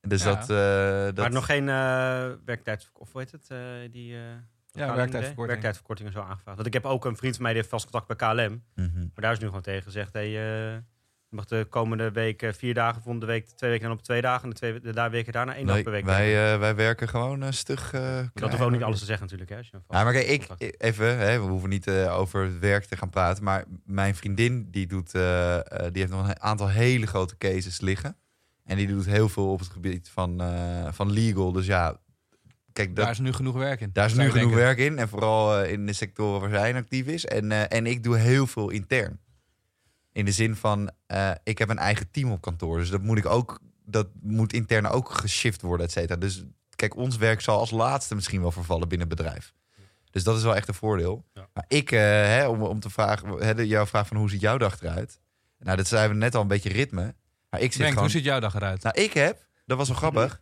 Dus Ja. dat... eh, dat Maar nog geen eh werktijd, of hoe heet het? eh, die, eh, Ja, werktijdverkorting. werktijdverkorting en zo aangevraagd. Want ik heb ook een vriend van mij die heeft vast contact bij KLM. Mhm. Maar daar is nu gewoon tegen gezegd: hey, eh, mag de komende week eh, vier dagen, volgende week twee weken dan op twee dagen. En de, twee, de daar weken daarna één dag per week. wij, eh, wij werken gewoon een stug. eh, dat hoeft ook niet alles te zeggen natuurlijk. Hè, Ja, maar kijk, ik, even, hè, we hoeven niet eh, over het werk te gaan praten. Maar mijn vriendin, die, doet, eh, eh, die heeft nog een aantal hele grote cases liggen. En die doet heel veel op het gebied van, eh, van legal. Dus ja, kijk, dat, Daar is nu genoeg werk in. Daar is nu genoeg denken. werk in. En vooral eh, in de sectoren waar zij actief is. En, eh, en ik doe heel veel intern. In de zin van, eh, ik heb een eigen team op kantoor. Dus dat moet ik ook, dat moet intern ook geshift worden, et cetera. Dus kijk, ons werk zal als laatste misschien wel vervallen binnen het bedrijf. Dus dat is wel echt een voordeel. Ja. Maar ik, eh, hè, om, om te vragen, hè, de- jouw vraag van hoe ziet jouw dag eruit? Nou, dat zijn we net al een beetje ritme. Maar ik zit gewoon... hoe ziet jouw dag eruit? Nou, ik heb, dat was wel grappig.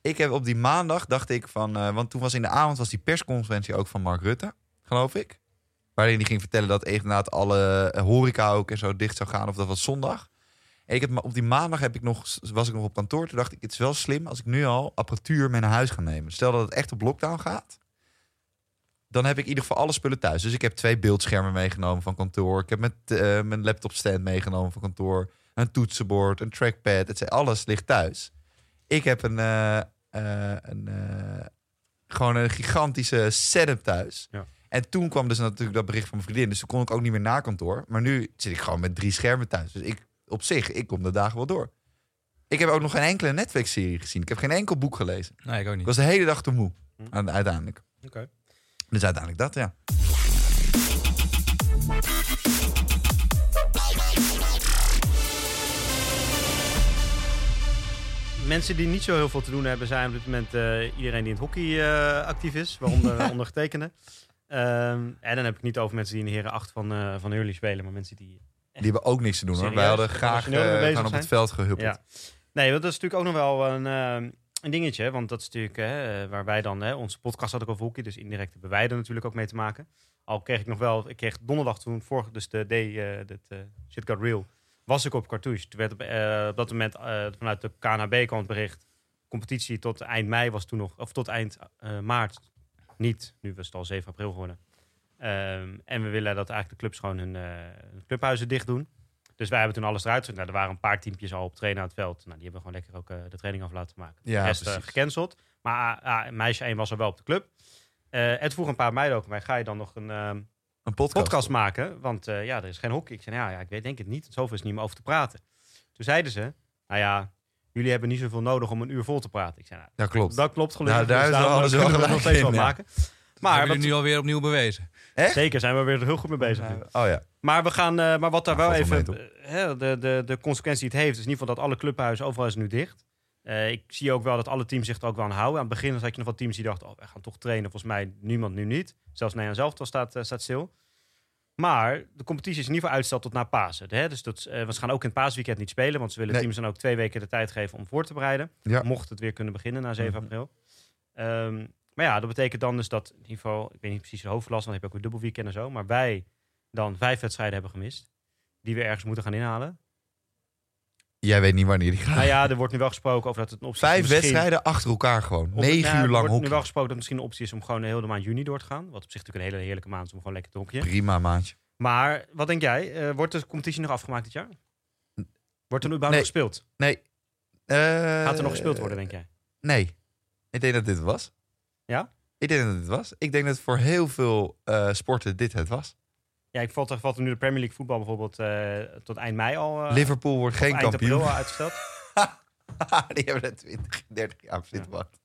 Ik heb op die maandag, dacht ik van, eh, want toen was in de avond was die persconferentie ook van Mark Rutte, geloof ik. Waarin hij ging vertellen dat inderdaad alle eh, horeca ook en zo dicht zou gaan, of dat was zondag. En ik heb, op die maandag heb ik nog, was ik nog op kantoor. Toen dacht ik, het is wel slim als ik nu al apparatuur mee naar huis ga nemen. Stel dat het echt op lockdown gaat. Dan heb ik in ieder geval alle spullen thuis. Dus ik heb twee beeldschermen meegenomen van kantoor. Ik heb mijn, eh, mijn laptop stand meegenomen van kantoor. Een toetsenbord, een trackpad. Het, alles ligt thuis. Ik heb een, eh, eh, een eh, gewoon een gigantische setup thuis. Ja. En toen kwam dus natuurlijk dat bericht van mijn vriendin. Dus toen kon ik ook niet meer naar kantoor. Maar nu zit ik gewoon met drie schermen thuis. Dus ik, op zich, ik kom de dagen wel door. Ik heb ook nog geen enkele Netflix-serie gezien. Ik heb geen enkel boek gelezen. Nee, ik ook Ik niet. was de hele dag te moe. Hm. Uiteindelijk. Oké. Dus uiteindelijk dat, ja. Mensen die niet zo heel veel te doen hebben, zijn op dit moment eh, iedereen die in het hockey eh, actief is, waaronder [LAUGHS] ondergetekende. Ehm, en dan heb ik niet over mensen die in de heren 8 van, eh van Hurley spelen, maar mensen die Die hebben ook niks te doen hoor. Wij Serieus? hadden graag bezig gewoon op het veld gehuppeld. Ja. Nee, dat is natuurlijk ook nog wel een, eh, een dingetje. Want dat is natuurlijk hè, waar wij dan, hè, onze podcast had ik over hockey, dus indirect hebben wij er natuurlijk ook mee te maken. Al kreeg ik nog wel, ik kreeg donderdag toen, vorige, dus de day, dat shit got real, was ik op Cartouche. Toen werd op, op dat moment vanuit de KNHB kwam het bericht, competitie tot eind mei was toen nog, of tot eind maart niet. Nu was het al 7 april geworden. Ehm, en we willen dat eigenlijk de clubs gewoon hun, eh, hun clubhuizen dicht doen. Dus wij hebben toen alles eruit. Nou, er waren een paar teampjes al op trainen aan het veld. Nou, die hebben gewoon lekker ook eh, de training af laten maken. Ja, de rest eh, gecanceld. Maar ah, ah, meisje 1 was er wel op de club. Toen vroeg een paar meiden ook mij, ga je dan nog een ehm, Een podcast. podcast maken? Want ja, er is geen hockey. Ik zei, nou, ja, ik weet denk het niet. Zoveel is niet meer over te praten. Toen zeiden ze, nou ja, jullie hebben niet zoveel nodig om een uur vol te praten. Ik zei, nou, Ja, klopt. dat klopt gelukkig. Nou, daar Dus is kunnen wel we nog [LAUGHS] steeds wel maken. Maar jullie nu alweer opnieuw bewezen. zeker zijn we weer heel goed mee bezig. nu. Oh ja. Maar we gaan, eh, maar wat daar Nou, wel even, eh, hè, de, de, de consequentie die het heeft, is in ieder geval dat alle clubhuizen overal is nu dicht. Eh, ik zie ook wel dat alle teams zich er ook wel aan houden. Aan het begin had je nog wat teams die dachten, oh, we gaan toch trainen. Volgens mij niemand nu niet. Zelfs Nederland zelf staat, staat stil. Maar de competitie is in ieder geval uitgesteld tot na Pasen. Hè? Dus dat, eh, we gaan ook in het paasweekend niet spelen, want ze willen Nee. teams dan ook twee weken de tijd geven om voor te bereiden. Ja. Mocht het weer kunnen beginnen na 7 Mhm. april. Ehm, maar ja, dat betekent dan dus dat in ieder geval, ik weet niet precies de hoofdlast, want dan heb je ook weer dubbel weekend en zo. Maar wij dan vijf wedstrijden hebben gemist. Die we ergens moeten gaan inhalen. Jij weet niet wanneer die gaat. nou ja, er wordt nu wel gesproken over dat het een optie is. Vijf wedstrijden achter elkaar gewoon. of- Negen nou, uur Er lang wordt nu wel gesproken dat het misschien een optie is om gewoon de hele maand juni door te gaan. Wat op zich natuurlijk een hele heerlijke maand is om gewoon lekker te hockeyen. Prima, maandje. Maar wat denk jij? Eh, wordt de competitie nog afgemaakt dit jaar? Wordt er nu überhaupt Nee. gespeeld? Nee. Eh, Gaat er nog gespeeld worden, denk jij? Nee. Ik denk dat dit was. Ja? Ik denk dat het was. Ik denk dat voor heel veel eh, sporten dit het was. Ja, ik valt er, valt er nu de Premier League voetbal bijvoorbeeld eh, tot eind mei al. eh, Liverpool wordt geen eind kampioen. april al uitgesteld. [LAUGHS] Die hebben er 20, 30 jaar op wachten.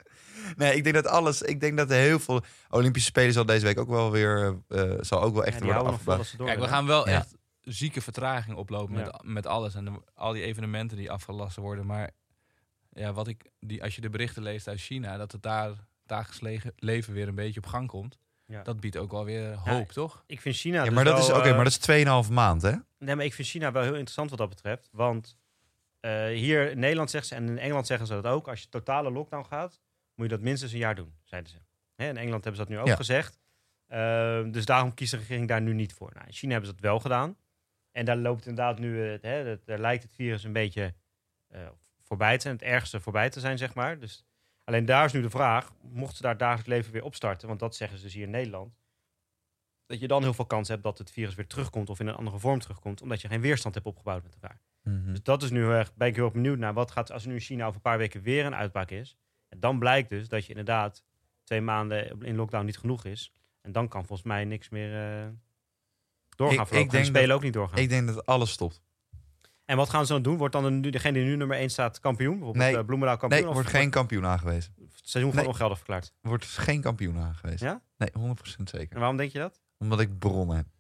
Nee, ik denk dat alles. Ik denk dat er heel veel Olympische Spelen zal deze week ook wel weer. eh, zal ook wel echt Ja, worden afgeblazen. Kijk, we gaan wel Ja. echt zieke vertraging oplopen Ja. met, met alles. En de- al die evenementen die afgelast worden. Maar ja, wat ik, die, als je de berichten leest uit China, dat het daar dagelijks le- leven weer een beetje op gang komt. Ja. Dat biedt ook wel weer hoop, toch? Ik vind China. Ja, dus maar dat is wel, oké, eh, maar dat is 2,5 maand, hè? Nee, maar ik vind China wel heel interessant wat dat betreft. Want eh, hier in Nederland zeggen ze, en in Engeland zeggen ze dat ook, als je totale lockdown gaat, moet je dat minstens een jaar doen, zeiden ze. Hè, in Engeland hebben ze dat nu ook Ja. gezegd. Ehm, dus daarom kiest de regering daar nu niet voor. Nou, in China hebben ze dat wel gedaan. En daar loopt inderdaad nu, eh, hè, dat- daar lijkt het virus een beetje eh, voorbij te zijn, het ergste voorbij te zijn, zeg maar. Dus alleen daar is nu de vraag, mochten ze daar dagelijks leven weer opstarten, want dat zeggen ze dus hier in Nederland, dat je dan heel veel kans hebt dat het virus weer terugkomt of in een andere vorm terugkomt, omdat je geen weerstand hebt opgebouwd met elkaar. Mhm. Dus dat is nu heel erg, ben ik heel benieuwd naar. Wat gaat, als er nu in China over een paar weken weer een uitbraak is. En dan blijkt dus dat je inderdaad twee maanden in lockdown niet genoeg is. En dan kan volgens mij niks meer eh, doorgaan. Ik- ik denk spelen dat- ook niet doorgaan. Ik denk dat alles stopt. En wat gaan ze dan doen? Wordt dan degene die nu nummer 1 staat kampioen? Bijvoorbeeld Nee. eh, Bloemendaal kampioen? Nee, of wordt geen kampioen aangewezen. het seizoen gewoon Nee. ongeldig verklaard? Wordt geen kampioen aangewezen. Ja? Nee, 100% zeker. En waarom denk je dat? Omdat ik bronnen heb. [LAUGHS]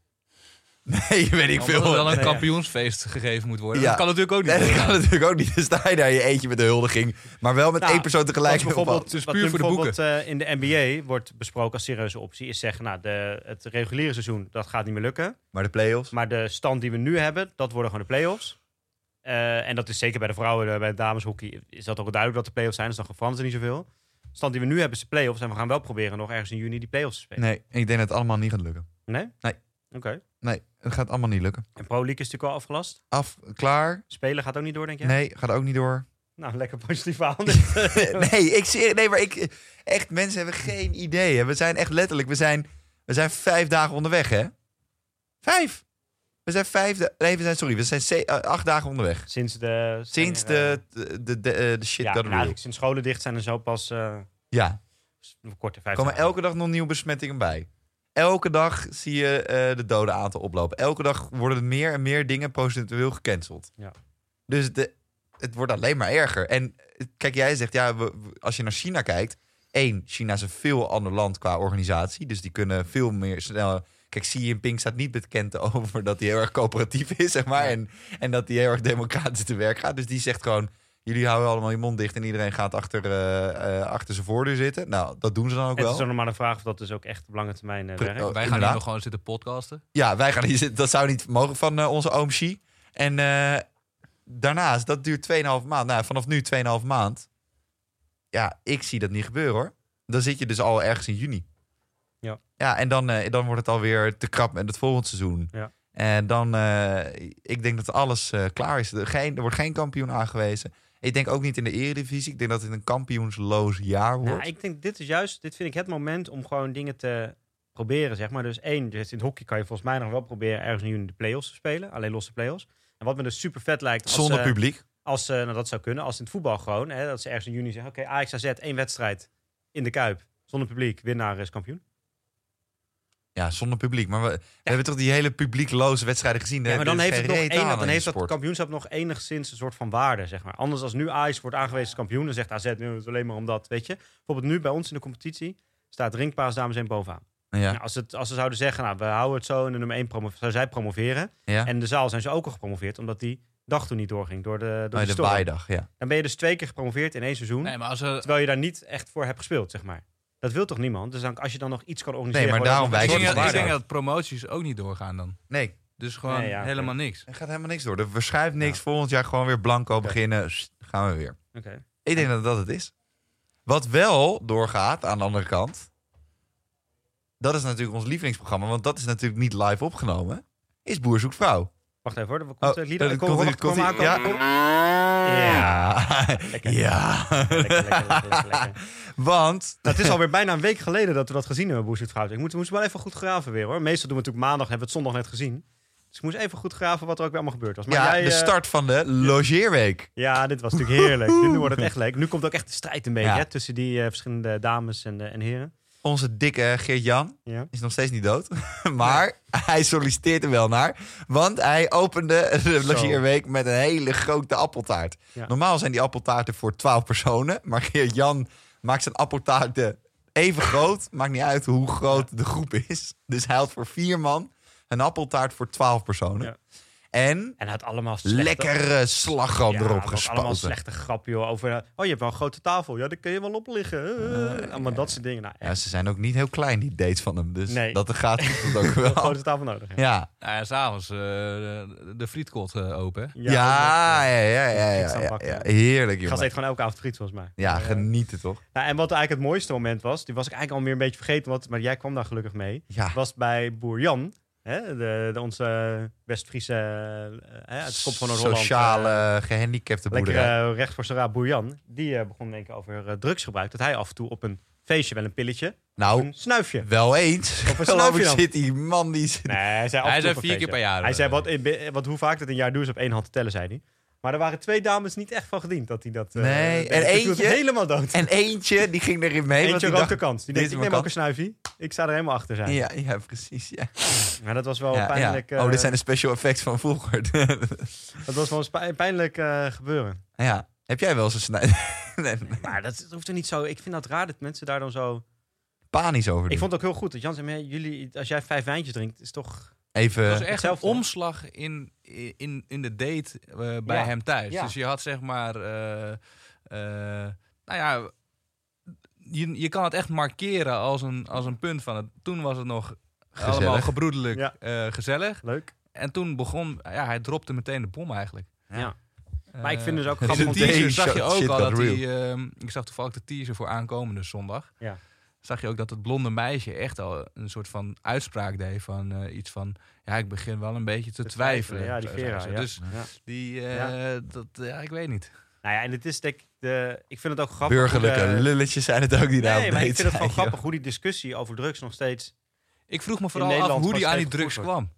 Nee, weet ik Omdat veel. er wel een kampioensfeest gegeven moet worden. Ja. Dat kan natuurlijk ook niet. Nee, dat kan natuurlijk ook niet. Dan sta je daar je eentje met de huldiging. Maar wel met Nou, één persoon tegelijk. Wat bijvoorbeeld, Het is wat puur nu voor de bijvoorbeeld eh, in de NBA wordt besproken als serieuze optie, is zeggen, nou, de, het reguliere seizoen, dat gaat niet meer lukken. Maar de play-offs? Maar de stand die we nu hebben, dat worden gewoon de play-offs. Eh, en dat is zeker bij de vrouwen, eh, bij de dameshockey, is dat ook duidelijk dat de play-offs zijn. Dus dan verandert er niet zoveel. De stand die we nu hebben is de play-offs. En we gaan wel proberen nog ergens in juni die play-offs te spelen. Nee, ik denk dat het allemaal niet gaat lukken. Nee? Nee. Oké. Nee, het gaat allemaal niet lukken. En Pro League is natuurlijk al afgelast. Af, klaar? Spelen gaat ook niet door, denk je? Nee, gaat ook niet door. Nou, lekker positief dit. [LAUGHS] nee, ik zie, nee, maar ik, echt, mensen hebben geen idee. Hè. We zijn echt letterlijk, we zijn, we zijn vijf dagen onderweg, hè? Vijf! We zijn vijf, da- nee, we zijn, sorry, we zijn ze- eh, acht dagen onderweg. Sinds de... Sinds de, de, de, de, eh, de shit Ja, nou, real. eigenlijk sinds scholen dicht zijn en zo pas eh Ja, korte vijf er komen dagen. elke dag nog nieuwe besmettingen bij. Elke dag zie je eh, de doden aantal oplopen. Elke dag worden er meer en meer dingen procentueel gecanceld. Ja. Dus de, het wordt alleen maar erger. En eh, kijk, jij zegt, ja, we- we- als je naar China kijkt... één, China is een veel ander land qua organisatie. Dus die kunnen veel meer snel... Kijk, Xi Jinping staat niet bekend [LAUGHS] over dat hij heel erg coöperatief is, zeg maar. En, en dat hij heel erg democratisch te werk gaat. Dus die zegt gewoon, jullie houden allemaal je mond dicht... en iedereen gaat achter, eh, eh, achter zijn voordeur zitten. Nou, dat doen ze dan ook Het wel. is dan nog maar de vraag of dat dus ook echt op lange termijn eh, werkt. oh, Wij gaan hier nog gewoon zitten podcasten. Ja, wij gaan hier zitten. Dat zou niet mogen van onze oom Xi. En eh, daarnaast, dat duurt 2,5 maand. Nou, vanaf nu 2,5 maand. Ja, ik zie dat niet gebeuren hoor. Dan zit je dus al ergens in juni. Ja. Ja, en dan, eh, dan wordt het alweer te krap met het volgende seizoen. Ja. En dan, eh, ik denk dat alles eh, klaar is. Er, geen, er wordt geen kampioen aangewezen. Ik denk ook niet in de eredivisie. Ik denk dat het een kampioensloos jaar wordt. Nou, ik denk, dit is juist, dit vind ik het moment om gewoon dingen te proberen, zeg maar. Dus één, dus in het hockey kan je volgens mij nog wel proberen ergens in juni de play-offs te spelen. Alleen losse play-offs. En wat me dus super vet lijkt... Als, Zonder publiek. Als, nou, dat zou kunnen. Als in het voetbal gewoon. Hè, dat ze ergens in juni zeggen, oké, Ajax AZ, één wedstrijd in de Kuip. Zonder publiek, winnaar is kampioen. Ja, zonder publiek. Maar we, we hebben toch die hele publiekloze wedstrijden gezien. Ja, maar dan heeft, het nog aan dan in heeft de dat kampioenschap nog enigszins een soort van waarde, zeg maar. Anders als nu Ajax wordt aangewezen als kampioen, dan zegt AZ, nu is het alleen maar omdat, weet je. Bijvoorbeeld nu bij ons in de competitie staat Drinkpaas dames 1 bovenaan. Ja, Nou, als, het, als ze zouden zeggen, nou, we houden het zo en de nummer 1 promo zou zij promoveren. ja. En in de zaal zijn ze ook al gepromoveerd, omdat die dag toen niet doorging door de, door Oh, de, de storm. waaidag, ja. Dan ben je dus twee keer gepromoveerd in één seizoen, Nee, maar als er, terwijl je daar niet echt voor hebt gespeeld, zeg maar. Dat wil toch niemand? Dus dan, als je dan nog iets kan organiseren... Nee, maar daarom ik denk, soort dat, ik denk dat promoties ook niet doorgaan dan. Nee, Dus gewoon Nee, ja, oké. helemaal niks. er gaat helemaal niks door. Er verschuift niks. Volgend jaar gewoon weer blanco beginnen. Sst, gaan we weer. Oké. Ik denk dat dat het is. Wat wel doorgaat aan de andere kant... Dat is natuurlijk ons lievelingsprogramma. Want dat is natuurlijk niet live opgenomen. Is Boer zoekt vrouw. Wacht even hoor, er komt Oh, oh, Kom, komt- kom komt- maar, kom ja. kom. Ja. Lekker. Ja. Lekker, lekker. [LAUGHS] Want... Het is alweer bijna een week geleden dat we dat gezien hebben, Boezit Vrouw. Ik moet, moest wel even goed graven weer hoor. Meestal doen we natuurlijk maandag, hebben we het zondag net gezien. Dus ik moest even goed graven wat er ook weer allemaal gebeurd was. Maar ja, jij, de eh, start van de logeerweek. Ja, dit was natuurlijk heerlijk. nu wordt het echt leuk. Nu komt ook echt de strijd een beetje Ja. hè, tussen die eh, verschillende dames en, eh, en heren. Onze dikke Geert-Jan Ja. is nog steeds niet dood. [LAUGHS] maar hij solliciteert er wel naar. Want hij opende [LAUGHS] de Zo. logeerweek met een hele grote appeltaart. Ja. Normaal zijn die appeltaarten voor 12 personen. Maar Geert-Jan maakt zijn appeltaarten even groot. Maakt niet uit hoe groot de groep is. Dus hij had voor vier man een appeltaart voor 12 personen. Ja. En En hij had allemaal slechte... lekkere slagroom Ja, erop gespoten. Allemaal slechte grap, joh. Over, eh, oh, je hebt wel een grote tafel. Ja, daar kun je wel op liggen. Eh, allemaal dat soort dingen. Nou, Ja, ze zijn ook niet heel klein, die dates van hem. Dus Nee. dat gaat [LAUGHS] het ook een wel. grote tafel nodig. hè. Ja, Nou ja, s'avonds eh de, de frietkot open. ja, ja, ja, ja, ja, ja, ja, ja. Heerlijk, Ik ga jongen. steeds gewoon elke avond friet, volgens mij. Ja, genieten toch? nou, en wat eigenlijk het mooiste moment was, die was ik eigenlijk al meer een beetje vergeten, want, maar jij kwam daar gelukkig mee, Ja, was bij Boer Jan, hè, de, de, onze West-Friese, eh, hè, het kop van Noord-Holland. sociale eh, gehandicapte lekker boerderij. eh, recht voor zijn raap Boer Jan. Die eh, begon denk ik over eh, drugsgebruik. Dat hij af en toe op een feestje wel een pilletje, nou, een snuifje. wel eens. Of een [LAUGHS] Geloof snuifje zit die man die zit... Nee, hij zei Hij een vier keer per jaar. Hij zei, eh. wat, in- wat, hoe vaak dat een jaar doen is op één hand te tellen, zei hij. Maar er waren twee dames niet echt van gediend dat hij dat... eh, Nee, deed. en eentje- helemaal dood. En eentje, die ging erin mee. want Eentje die rook de dacht- kans. Die is ik neem ook een snuifie. Ik sta er helemaal achter zijn. Ja, ja, precies. Ja. [LAUGHS] Maar dat was wel Ja, pijnlijk. ja. Oh, eh, dit zijn de special effects van vroeger. [LAUGHS] Dat was wel een pijnlijk eh, gebeuren. ja. Heb jij wel eens een snij... [LAUGHS] nee, nee. Maar dat, dat hoeft er niet zo... Ik vind dat raar dat mensen daar dan zo... panisch over doen. Ik vond het ook heel goed dat Jan zei, jullie, als jij vijf wijntjes drinkt, is toch... Even... Echt een omslag in, in, in de date eh, bij Ja. hem thuis. Ja. Dus je had zeg maar... eh, eh, nou ja, je, je kan het echt markeren als een, als een punt van het. Toen was het nog Gezellig. allemaal gebroedelijk Ja. eh, gezellig. Leuk. En toen begon... Ja, hij dropte meteen de bom eigenlijk. Ja. Maar ik vind dus ook grappig de teaser zag je ook al dat hij... ehm, ik zag toevallig de teaser voor aankomende zondag. Ja. Zag je ook dat het blonde meisje echt al een soort van uitspraak deed van eh, iets van... Ja, ik begin wel een beetje te, Te twijfelen. twijfelen, ja, die Vera, ja. Dus Ja. die, eh, dat, ja, ik weet niet. Nou ja, en het is denk ik de... Ik vind het ook grappig... Burgerlijke de- lulletjes zijn het ook die daar Nee, maar ik vind het gewoon grappig hoe die discussie over drugs nog steeds... Ik vroeg me vooral af hoe die aan die drugs kwam.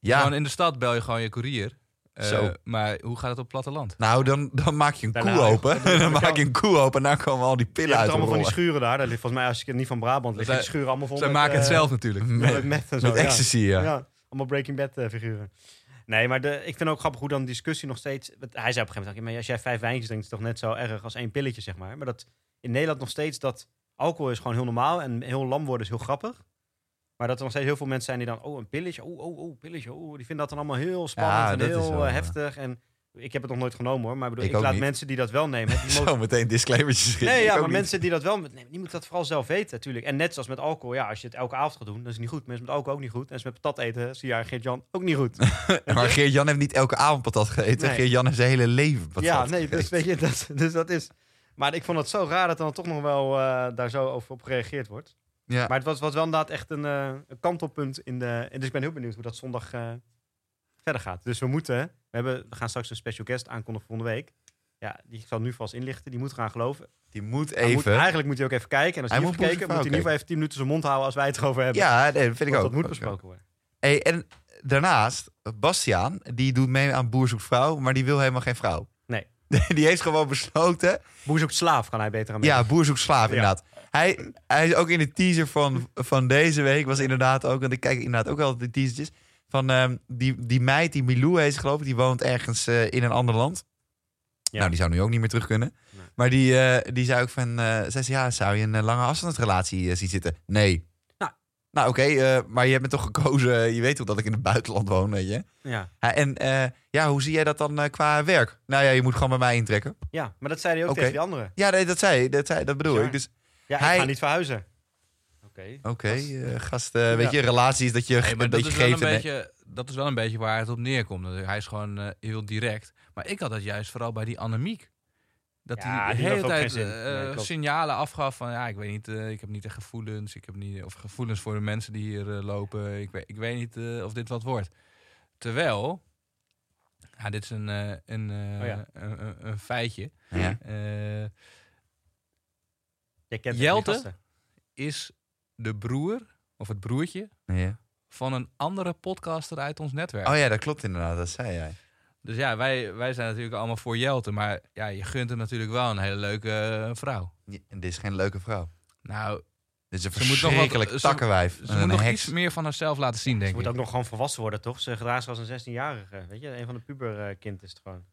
Ja, Gewoon in de stad bel je gewoon je koerier. Eh, Zo. Maar hoe gaat het op het platteland? nou dan, dan maak je een Daarna- koe open. [LAUGHS] dan- dan maak je een koe open en dan komen al die pillen uit allemaal van die schuren daar. Daar ligt volgens mij, als ik niet van Brabant lig, Zij- die schuren allemaal vol Zij met, maken het eh, zelf natuurlijk. met Met, zo. met ja. ecstasy, ja. Ja, allemaal Breaking Bad eh, figuren. Nee, maar de, ik vind ook grappig hoe dan de discussie nog steeds... Hij zei op een gegeven moment, maar als jij vijf wijntjes drinkt, is het toch net zo erg als één pilletje, zeg maar. Maar dat in Nederland nog steeds dat alcohol is gewoon heel normaal en heel lam worden is heel grappig. Maar dat er nog steeds heel veel mensen zijn die dan, oh, een pilletje, oh, oh, oh, pilletje, oh. Die vinden dat dan allemaal heel spannend Ja, en heel wel, eh, heftig. En ik heb het nog nooit genomen hoor, maar ik, bedoel, Ik laat niet. mensen die dat wel nemen... Die [LAUGHS] mogen- Zo meteen disclaimertjes schieten. Nee, ja, maar niet. mensen die dat wel nemen, die moeten dat vooral zelf weten natuurlijk. En net zoals met alcohol, ja, als je het elke avond gaat doen, dan is het niet goed. Mensen met alcohol ook niet goed. En als ze met patat eten, zie je Geert-Jan ook niet goed. [LAUGHS] Maar Geert-Jan heeft niet elke avond patat gegeten. Nee. Geert-Jan heeft zijn hele leven patat ja, nee, dus weet je, dat, dus dat is... Maar ik vond het zo raar dat er dan toch nog wel eh, daar zo over op gereageerd wordt. Ja. Maar het was, was wel inderdaad echt een, een kantelpunt in de... En dus ik ben heel benieuwd hoe dat zondag eh, verder gaat. Dus we moeten... We, hebben, we gaan straks een special guest aankondigen volgende week. Ja, die zal nu vast inlichten. Die moet gaan geloven. Die moet Hij moet- even... eigenlijk moet hij ook even kijken. En als Hij hij, moet gekeken, moet hij in ieder geval even 10 minuten zijn mond houden als wij het erover hebben. Ja, nee, dat vind ik ook. dat moet besproken worden. Hey, en daarnaast, Bastiaan, die doet mee aan Boer zoekt vrouw, maar die wil helemaal geen vrouw. Nee. [LAUGHS] Die heeft gewoon besloten. Boer zoekt slaaf kan hij beter aan mee. Ja, Boer zoekt slaaf, Ja. Hij, hij is ook in de teaser van, van deze week, was inderdaad ook, want ik kijk inderdaad ook altijd de teasertjes, van ehm, die, die meid, die Milou heet geloof ik, die woont ergens eh, in een ander land. Ja. Nou, die zou nu ook niet meer terug kunnen. Nee. Maar die, eh, die zei ook van, eh zei ze, ja, zou je een lange afstandsrelatie zien zitten? Nee. Nou. Nou, oké, maar je hebt me toch gekozen, je weet toch dat ik in het buitenland woon, weet je? Ja. En ja, hoe zie jij dat dan qua werk? Nou ja, je moet gewoon bij mij intrekken. ja, maar dat zei hij ook tegen die anderen. Ja, nee, dat zei, dat zei dat bedoel ik. Dus Ja, Hij- ik ga niet verhuizen. Oké. eh, gast, eh, weet Ja. je, relaties dat je Nee, een maar dat beetje is, wel een geeft. en- beetje, dat is wel een beetje waar het op neerkomt. Hij is gewoon eh, heel direct. Maar ik had dat juist vooral bij die Annemiek. Dat Ja, hij de die hele tijd eh, Nee, signalen afgaf van... ja, ik weet niet, eh, ik heb niet echt gevoelens. Ik heb niet, of gevoelens voor de mensen die hier lopen. Ik weet, ik weet niet eh, of dit wat wordt. Terwijl... Ja, dit is een, eh, een, eh, Oh ja. een, een, een feitje. Ja. Jij kent Jelte? is de broer, of het broertje... Ja. van een andere podcaster uit ons netwerk. Oh ja, dat klopt inderdaad, dat zei jij. Dus ja, wij, wij zijn natuurlijk allemaal voor Jelte. Maar ja, je gunt hem natuurlijk wel een hele leuke eh, vrouw. Ja, en dit is geen leuke vrouw. Nou, Dit is een Ze moet nog ze- ze moet nog heks. iets meer van haarzelf laten zien, Ze denk moet ik. ook nog gewoon volwassen worden, toch? Ze gedraagt zich als een 16-jarige. Weet je, een van de puberkind is het gewoon.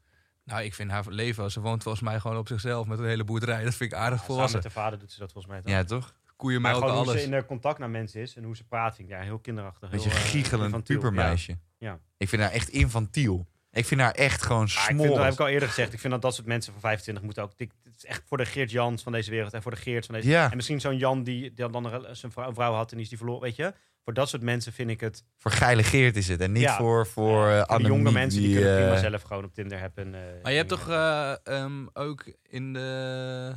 Nou, ik vind haar leven, ze woont volgens mij gewoon op zichzelf met een hele boerderij. Dat vind ik aardig Samen volwassen. met de vader doet ze dat volgens mij toch? Ja, toch? Koeien melken, gewoon hoe alles. ze in de contact naar mensen is en hoe ze praat, vind ik ja, heel kinderachtig. Beetje heel, eh, giechelend pubermeisje. Ja. Ja. Ik vind haar echt infantiel. Ik vind haar echt gewoon Maar ik vind, dat heb ik al eerder gezegd. Ik vind dat dat soort mensen van 25 moeten ook. dit- Het is echt voor de Geert Jans van deze wereld en voor de Geert van deze. Ja. En misschien zo'n Jan die, die dan een, zijn vrouw, een vrouw had en die is die verloren. Weet je, voor dat soort mensen vind ik het. Voor Geile Geert is het. En niet Ja. voor, voor uh, voor die jonge mensen die, kunnen prima eh, zelf gewoon op Tinder hebben. eh, Maar je hebt toch eh, ehm, ook in de,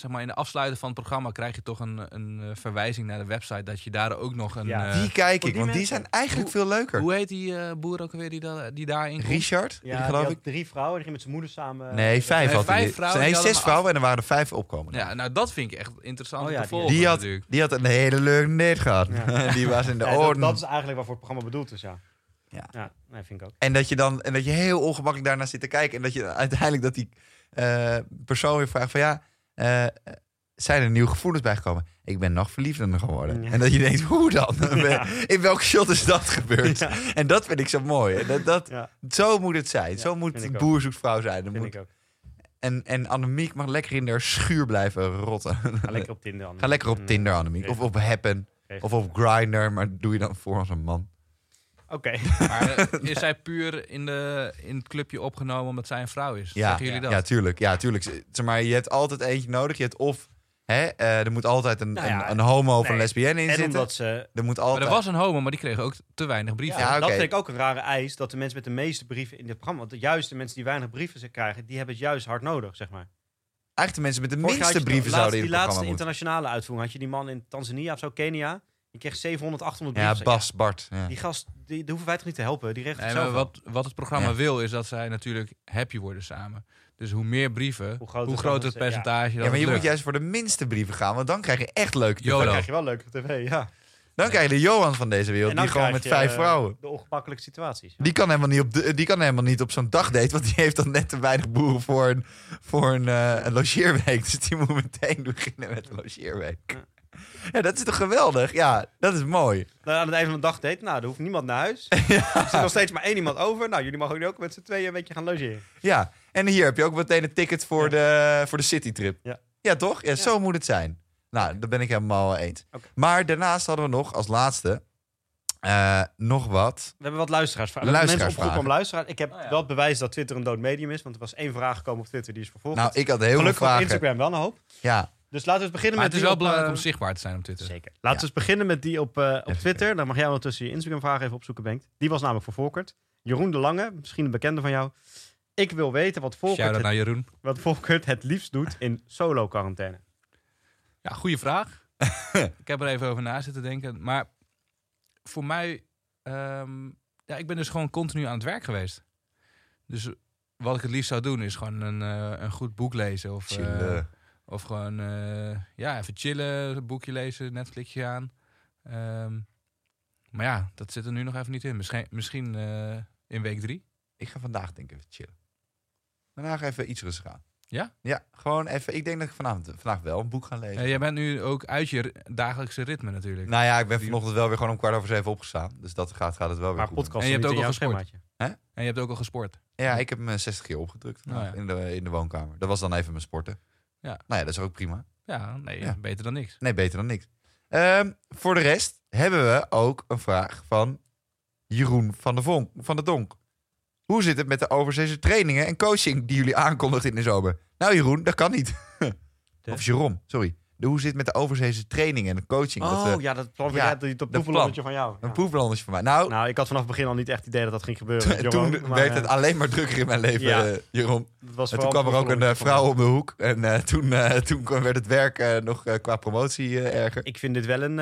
zeg maar, in de afsluiten van het programma krijg je toch een, een eh, verwijzing naar de website dat je daar ook nog een. Ja. eh, Die kijk ik, die want die zijn eigenlijk veel leuker. hoe heet die eh, boer ook alweer die, da die daarin komt? Richard, Ja, die die geloof had ik. drie vrouwen. Die ging met zijn moeder samen. Nee, vijf Nee, had hij. vijf vrouwen, Nee, hadden zes vrouwen en er waren er vijf opkomen. Ja, nou dat vind ik echt interessant Oh ja, te die- had, natuurlijk. die had een hele leuke net gehad. Ja. [LAUGHS] die was in de Ja, dat, orde. dat is eigenlijk waarvoor het programma bedoeld is, ja. Ja, nee, vind ik ook. En dat je dan en dat je heel ongemakkelijk daarnaar zit te kijken. En dat je uiteindelijk dat die eh, persoon weer vraagt van ja, eh, zijn er nieuwe gevoelens bijgekomen? Ik ben nog verliefder geworden. Ja. En dat je denkt, hoe dan? [LAUGHS] Ja. In welke shot is dat gebeurd? Ja. En dat vind ik zo mooi. Dat, dat, Zo moet het zijn. Zo moet ook. boer zoekt vrouw zijn. Moet, en, en Annemiek mag lekker in haar schuur blijven rotten. Ga lekker op Tinder. Anne. [LAUGHS] Ga lekker op Tinder, eh, Annemiek. Of op Happen. Of op Grindr. Maar doe je dan voor als een man. Oké. Maar eh, [LAUGHS] is zij puur in, de, in het clubje opgenomen omdat zij een vrouw is? Ja, Zeggen jullie dat? Ja, tuurlijk. Ja, tuurlijk. Zeg maar, je hebt altijd eentje nodig. Je hebt of... Hè, eh, er moet altijd een, Nou ja, een, een homo of een lesbienne in En zitten. omdat ze... Er moet Maar altijd... er was een homo, maar die kreeg ook te weinig brieven. Ja, dat vind ik ook een rare eis, dat de mensen met de meeste brieven in dit programma... Want juist de mensen die weinig brieven ze krijgen, die hebben het juist hard nodig, zeg maar. Eigenlijk de mensen met de minste brieven de zouden in het Die laatste programma moeten. internationale uitvoering had je die man in Tanzania of zo, Kenia. Die kreeg 700, 800 Ja, brieven. Bas, Bart. Ja. Die gast, die, die hoeven wij toch niet te helpen? Die regelt het zelf wel. wat, wat het programma Ja. wil, is dat zij natuurlijk happy worden samen. Dus hoe meer brieven, Hoe hoe groter het het kans is, ja. percentage dat Ja, maar je het moet lukt. juist voor de minste brieven gaan, want dan krijg je echt leuke YOLO. Dan krijg je wel leuke tv, ja. Dan krijg je de Johan van deze wereld, die gewoon met je, vijf eh, vrouwen. De ongemakkelijke situaties. Ja. Die kan helemaal niet op, de, die kan helemaal niet op zo'n dagdate, want die heeft dan net te weinig boeren voor een, voor een, eh, een logeerweek. Dus die moet meteen [LAUGHS] beginnen met een logeerweek. Ja. Dat is toch geweldig? Ja, dat is mooi. Nou, aan het einde van de dag date, nou, er hoeft niemand naar huis. [LAUGHS] Er zit nog steeds maar één iemand over. Nou, jullie mogen nu ook met z'n tweeën een beetje gaan logeren. Ja, en hier heb je ook meteen een ticket voor, de, voor de citytrip. Ja. ja, toch? Ja, zo moet het zijn. Nou, daar ben ik helemaal eens. Maar daarnaast hadden we nog als laatste eh, nog wat. We hebben wat luisteraarsvragen. Luisteraarsvragen. Mensen luisteraars. Ik heb Oh, ja. wel het bewijs dat Twitter een dood medium is. Want er was één vraag gekomen op Twitter, die is vervolgd. Nou, ik had heel veel Gelukkig op vragen. Instagram wel een hoop. Ja, Dus laten we eens beginnen Maar met het is die wel op, belangrijk eh, om zichtbaar te zijn op Twitter. Zeker. Laten we eens beginnen met die op, eh, op Twitter. Dan mag jij ondertussen je Instagram-vraag even opzoeken, Bengt. Die was namelijk voor Volkert. Jeroen de Lange, misschien een bekende van jou. Ik wil weten wat Volkert, Shout-out het, naar Jeroen. wat Volkert het liefst doet in solo-quarantaine. Ja, goede vraag. [LAUGHS] ik heb er even over na zitten denken. Maar voor mij, ehm, ja, ik ben dus gewoon continu aan het werk geweest. Dus wat ik het liefst zou doen is gewoon een, eh, een goed boek lezen. Of, eh. Of gewoon, eh, ja, even chillen, een boekje lezen, Netflixje aan. Ehm, maar ja, dat zit er nu nog even niet in. Misschien, misschien eh, in week drie. Ik ga vandaag denk ik even chillen. Vandaag even iets rustig aan. Ja? Ja, gewoon even. Ik denk dat ik vanavond, vandaag wel een boek ga lezen. Jij bent nu ook uit je dagelijkse ritme natuurlijk. Nou ja, ik ben vanochtend wel weer gewoon om kwart over zeven opgestaan. Dus dat gaat, gaat het wel weer Maar goed. podcast En je hebt in ook al gesport. schemaatje. En je hebt ook al gesport. Ja, ik heb me 60 keer opgedrukt Oh, ja. in, de, in de woonkamer. Dat was dan even mijn sporten. Ja. Nou ja, dat is ook prima. Ja, nee, Ja. beter dan niks. Nee, beter dan niks. Ehm, voor de rest hebben we ook een vraag van Jeroen van de, Vonk, van de Donk. Hoe zit het met de overzeese trainingen en coaching die jullie aankondigden in de zomer? Nou Jeroen, dat kan niet. [LAUGHS] De- Of Jeroen, sorry. De, hoe zit het met de overzeese trainingen en de coaching? dat, Oh eh, ja, dat plan ja, dat, dat van jou. Een Ja. proefbalannetje voor mij. Nou, Nou, ik had vanaf het begin al niet echt het idee dat dat ging gebeuren. toen Jeroen, maar, werd eh, het alleen maar drukker in mijn leven, Ja. eh, Jeroen. was En toen kwam er ook een eh, vrouw van om de hoek. En eh, toen, eh, toen werd het werk eh, nog eh, qua promotie eh, erger. Ik vind dit wel een...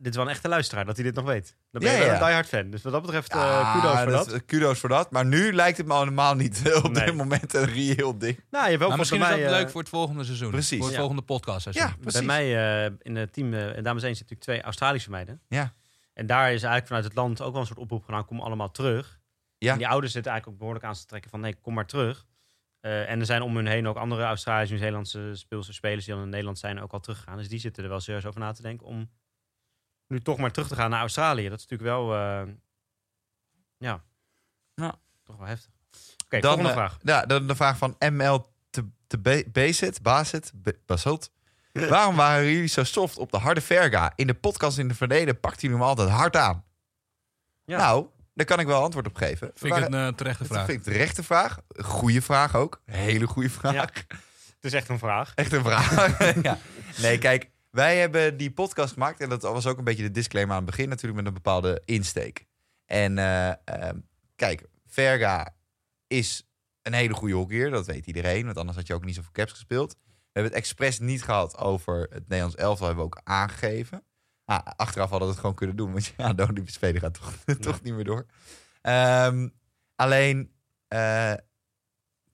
eh, dit is wel een echte luisteraar, dat hij dit nog weet. Dan ben Ja, je wel ja. een diehard fan. Dus wat dat betreft, eh Ja, kudos voor dat. is- kudos voor dat. Maar nu lijkt het me allemaal niet eh, [LAUGHS] op Nee. dit moment een reëel ding. Nou, je hebt ook Maar volgens misschien is mij... dat eh, leuk voor het volgende seizoen. Precies. Voor het Ja. volgende podcastseizoen. Ja, precies. Bij mij eh, in het team, eh dames 1, zitten natuurlijk twee Australische meiden. Ja. En daar is eigenlijk vanuit het land ook wel een soort oproep gedaan, kom allemaal terug. Ja. En die ouders zitten eigenlijk ook behoorlijk aan te trekken van, nee, kom maar terug. Eh, en er zijn om hun heen ook andere Australische, Nieuw-Zeelandse speelsters, spelers die dan in Nederland zijn ook al teruggegaan. Dus die zitten er wel serieus over na te denken om nu toch maar terug te gaan naar Australië. Dat is natuurlijk wel, eh, ja, Ja. toch wel heftig. Oké, Dan, volgende eh, vraag. Ja, dan de vraag van ML te, te Bazit, Be- Basot. Waarom waren jullie zo soft op de harde verga? In de podcast in het verleden pakten jullie hem altijd hard aan. Ja. Nou, daar kan ik wel antwoord op geven. Vind ik een eh, terechte Dat vraag. vind ik de rechte vraag. Goede vraag ook. Hele goede vraag. Ja. Het is echt een vraag. Echt een vraag. [LAUGHS] ja. Nee, kijk, wij hebben die podcast gemaakt. En dat was ook een beetje de disclaimer aan het begin, natuurlijk met een bepaalde insteek. En eh, ehm, kijk, Verga is een hele goede hockeyer. Dat weet iedereen. Want anders had je ook niet zoveel caps gespeeld. We hebben het expres niet gehad over het Nederlands elftal. Hebben we ook aangegeven. Ah, achteraf hadden we het gewoon kunnen doen. Want ja, de Olympische Spelen gaat toch, [LAUGHS] toch niet meer door. Ehm, alleen, eh,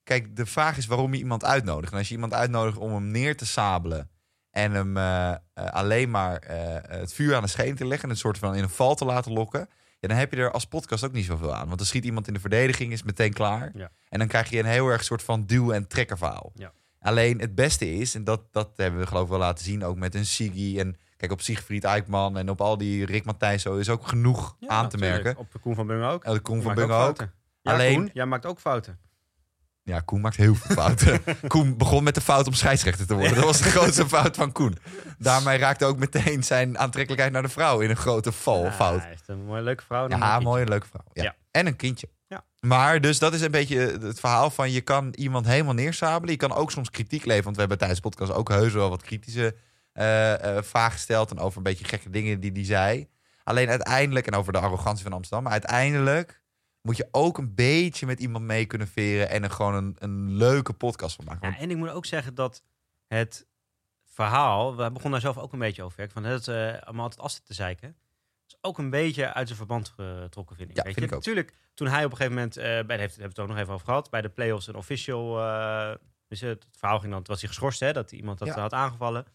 kijk, de vraag is waarom je iemand uitnodigt. En als je iemand uitnodigt om hem neer te sabelen en hem eh, eh, alleen maar eh, het vuur aan de scheen te leggen, en een soort van in een val te laten lokken, ja, dan heb je er als podcast ook niet zoveel aan. Want dan schiet iemand in de verdediging, is meteen klaar. Ja. En dan krijg je een heel erg soort van duw- en trekkerverhaal. Ja. Alleen het beste is, en dat, dat hebben we geloof ik wel laten zien, ook met een Siggy en kijk op Siegfried Eikman en op al die Rick Matthijs zo is ook genoeg Ja, aan te merken. Op de Koen van Bungen ook. En de Koen van Bungen ook. Ja, Alleen- Koen, jij maakt ook fouten. Ja, Koen maakt heel veel fouten. [LAUGHS] Koen begon met de fout om scheidsrechter te worden. Dat was de [LAUGHS] grootste fout van Koen. Daarmee raakte ook meteen zijn aantrekkelijkheid naar de vrouw in een grote val, Ja, fout. Hij heeft een mooie leuke vrouw. een Ja, mooi kindje. mooie, leuke vrouw. Ja. Ja. En een kindje. Ja. Maar dus dat is een beetje het verhaal van je kan iemand helemaal neersabelen. Je kan ook soms kritiek leveren. Want we hebben tijdens de podcast ook heus wel wat kritische eh, eh, vragen gesteld. En over een beetje gekke dingen die die zei. Alleen uiteindelijk, en over de arrogantie van Amsterdam. Maar uiteindelijk moet je ook een beetje met iemand mee kunnen veren. En er gewoon een, een leuke podcast van maken. Ja, en ik moet ook zeggen dat het verhaal, we begonnen daar zelf ook een beetje over, werk, van het uh, allemaal altijd assen te zeiken, is ook een beetje uit zijn verband getrokken, vind ik. Ja, Weet vind je? ik ook. Natuurlijk, toen hij op een gegeven moment, eh, bij heeft, hebben we het ook nog even over gehad, bij de playoffs een official, dus het, verhaal ging dan, was hij geschorst, hè, dat iemand dat Ja. had aangevallen.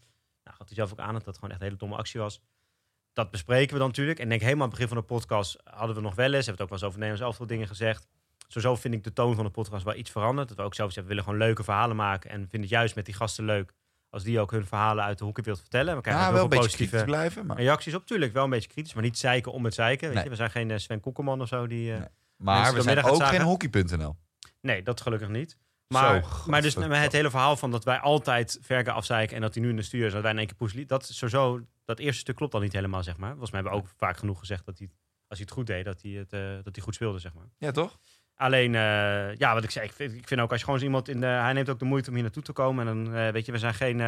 Nou, gaf hij zelf ook aan dat dat gewoon echt een hele domme actie was. Dat bespreken we dan natuurlijk. En denk helemaal aan het begin van de podcast hadden we nog wel eens, hebben we het ook wel eens over Nederlands elftal dingen gezegd. Sowieso vind ik de toon van de podcast wel iets veranderd. Dat we ook zelf zeggen, we willen gewoon leuke verhalen maken. En vinden het juist met die gasten leuk als die ook hun verhalen uit de hockeywereld vertellen. We krijgen ja, wel een beetje positieve blijven. Maar, reacties op. Tuurlijk, wel een beetje kritisch, maar niet zeiken om het zeiken. Weet Nee. je? We zijn geen eh, Sven Koekelman of zo. Die, eh, Nee. maar we zijn ook geen hockey.nl. Nee, dat gelukkig niet. Maar, Zo, maar dus het hele verhaal van dat wij altijd Verke afzeiken en dat hij nu in de stuur is, dat wij in één keer poes Dat is sowieso, dat eerste stuk klopt al niet helemaal, zeg maar. Volgens mij hebben we ook vaak genoeg gezegd dat hij, als hij het goed deed, dat hij, het, eh, dat hij goed speelde, zeg maar. Ja, toch? Alleen, eh, ja, wat ik zei, ik vind, ik vind ook als je gewoon iemand in de... Hij neemt ook de moeite om hier naartoe te komen. En dan, eh, weet je, we zijn geen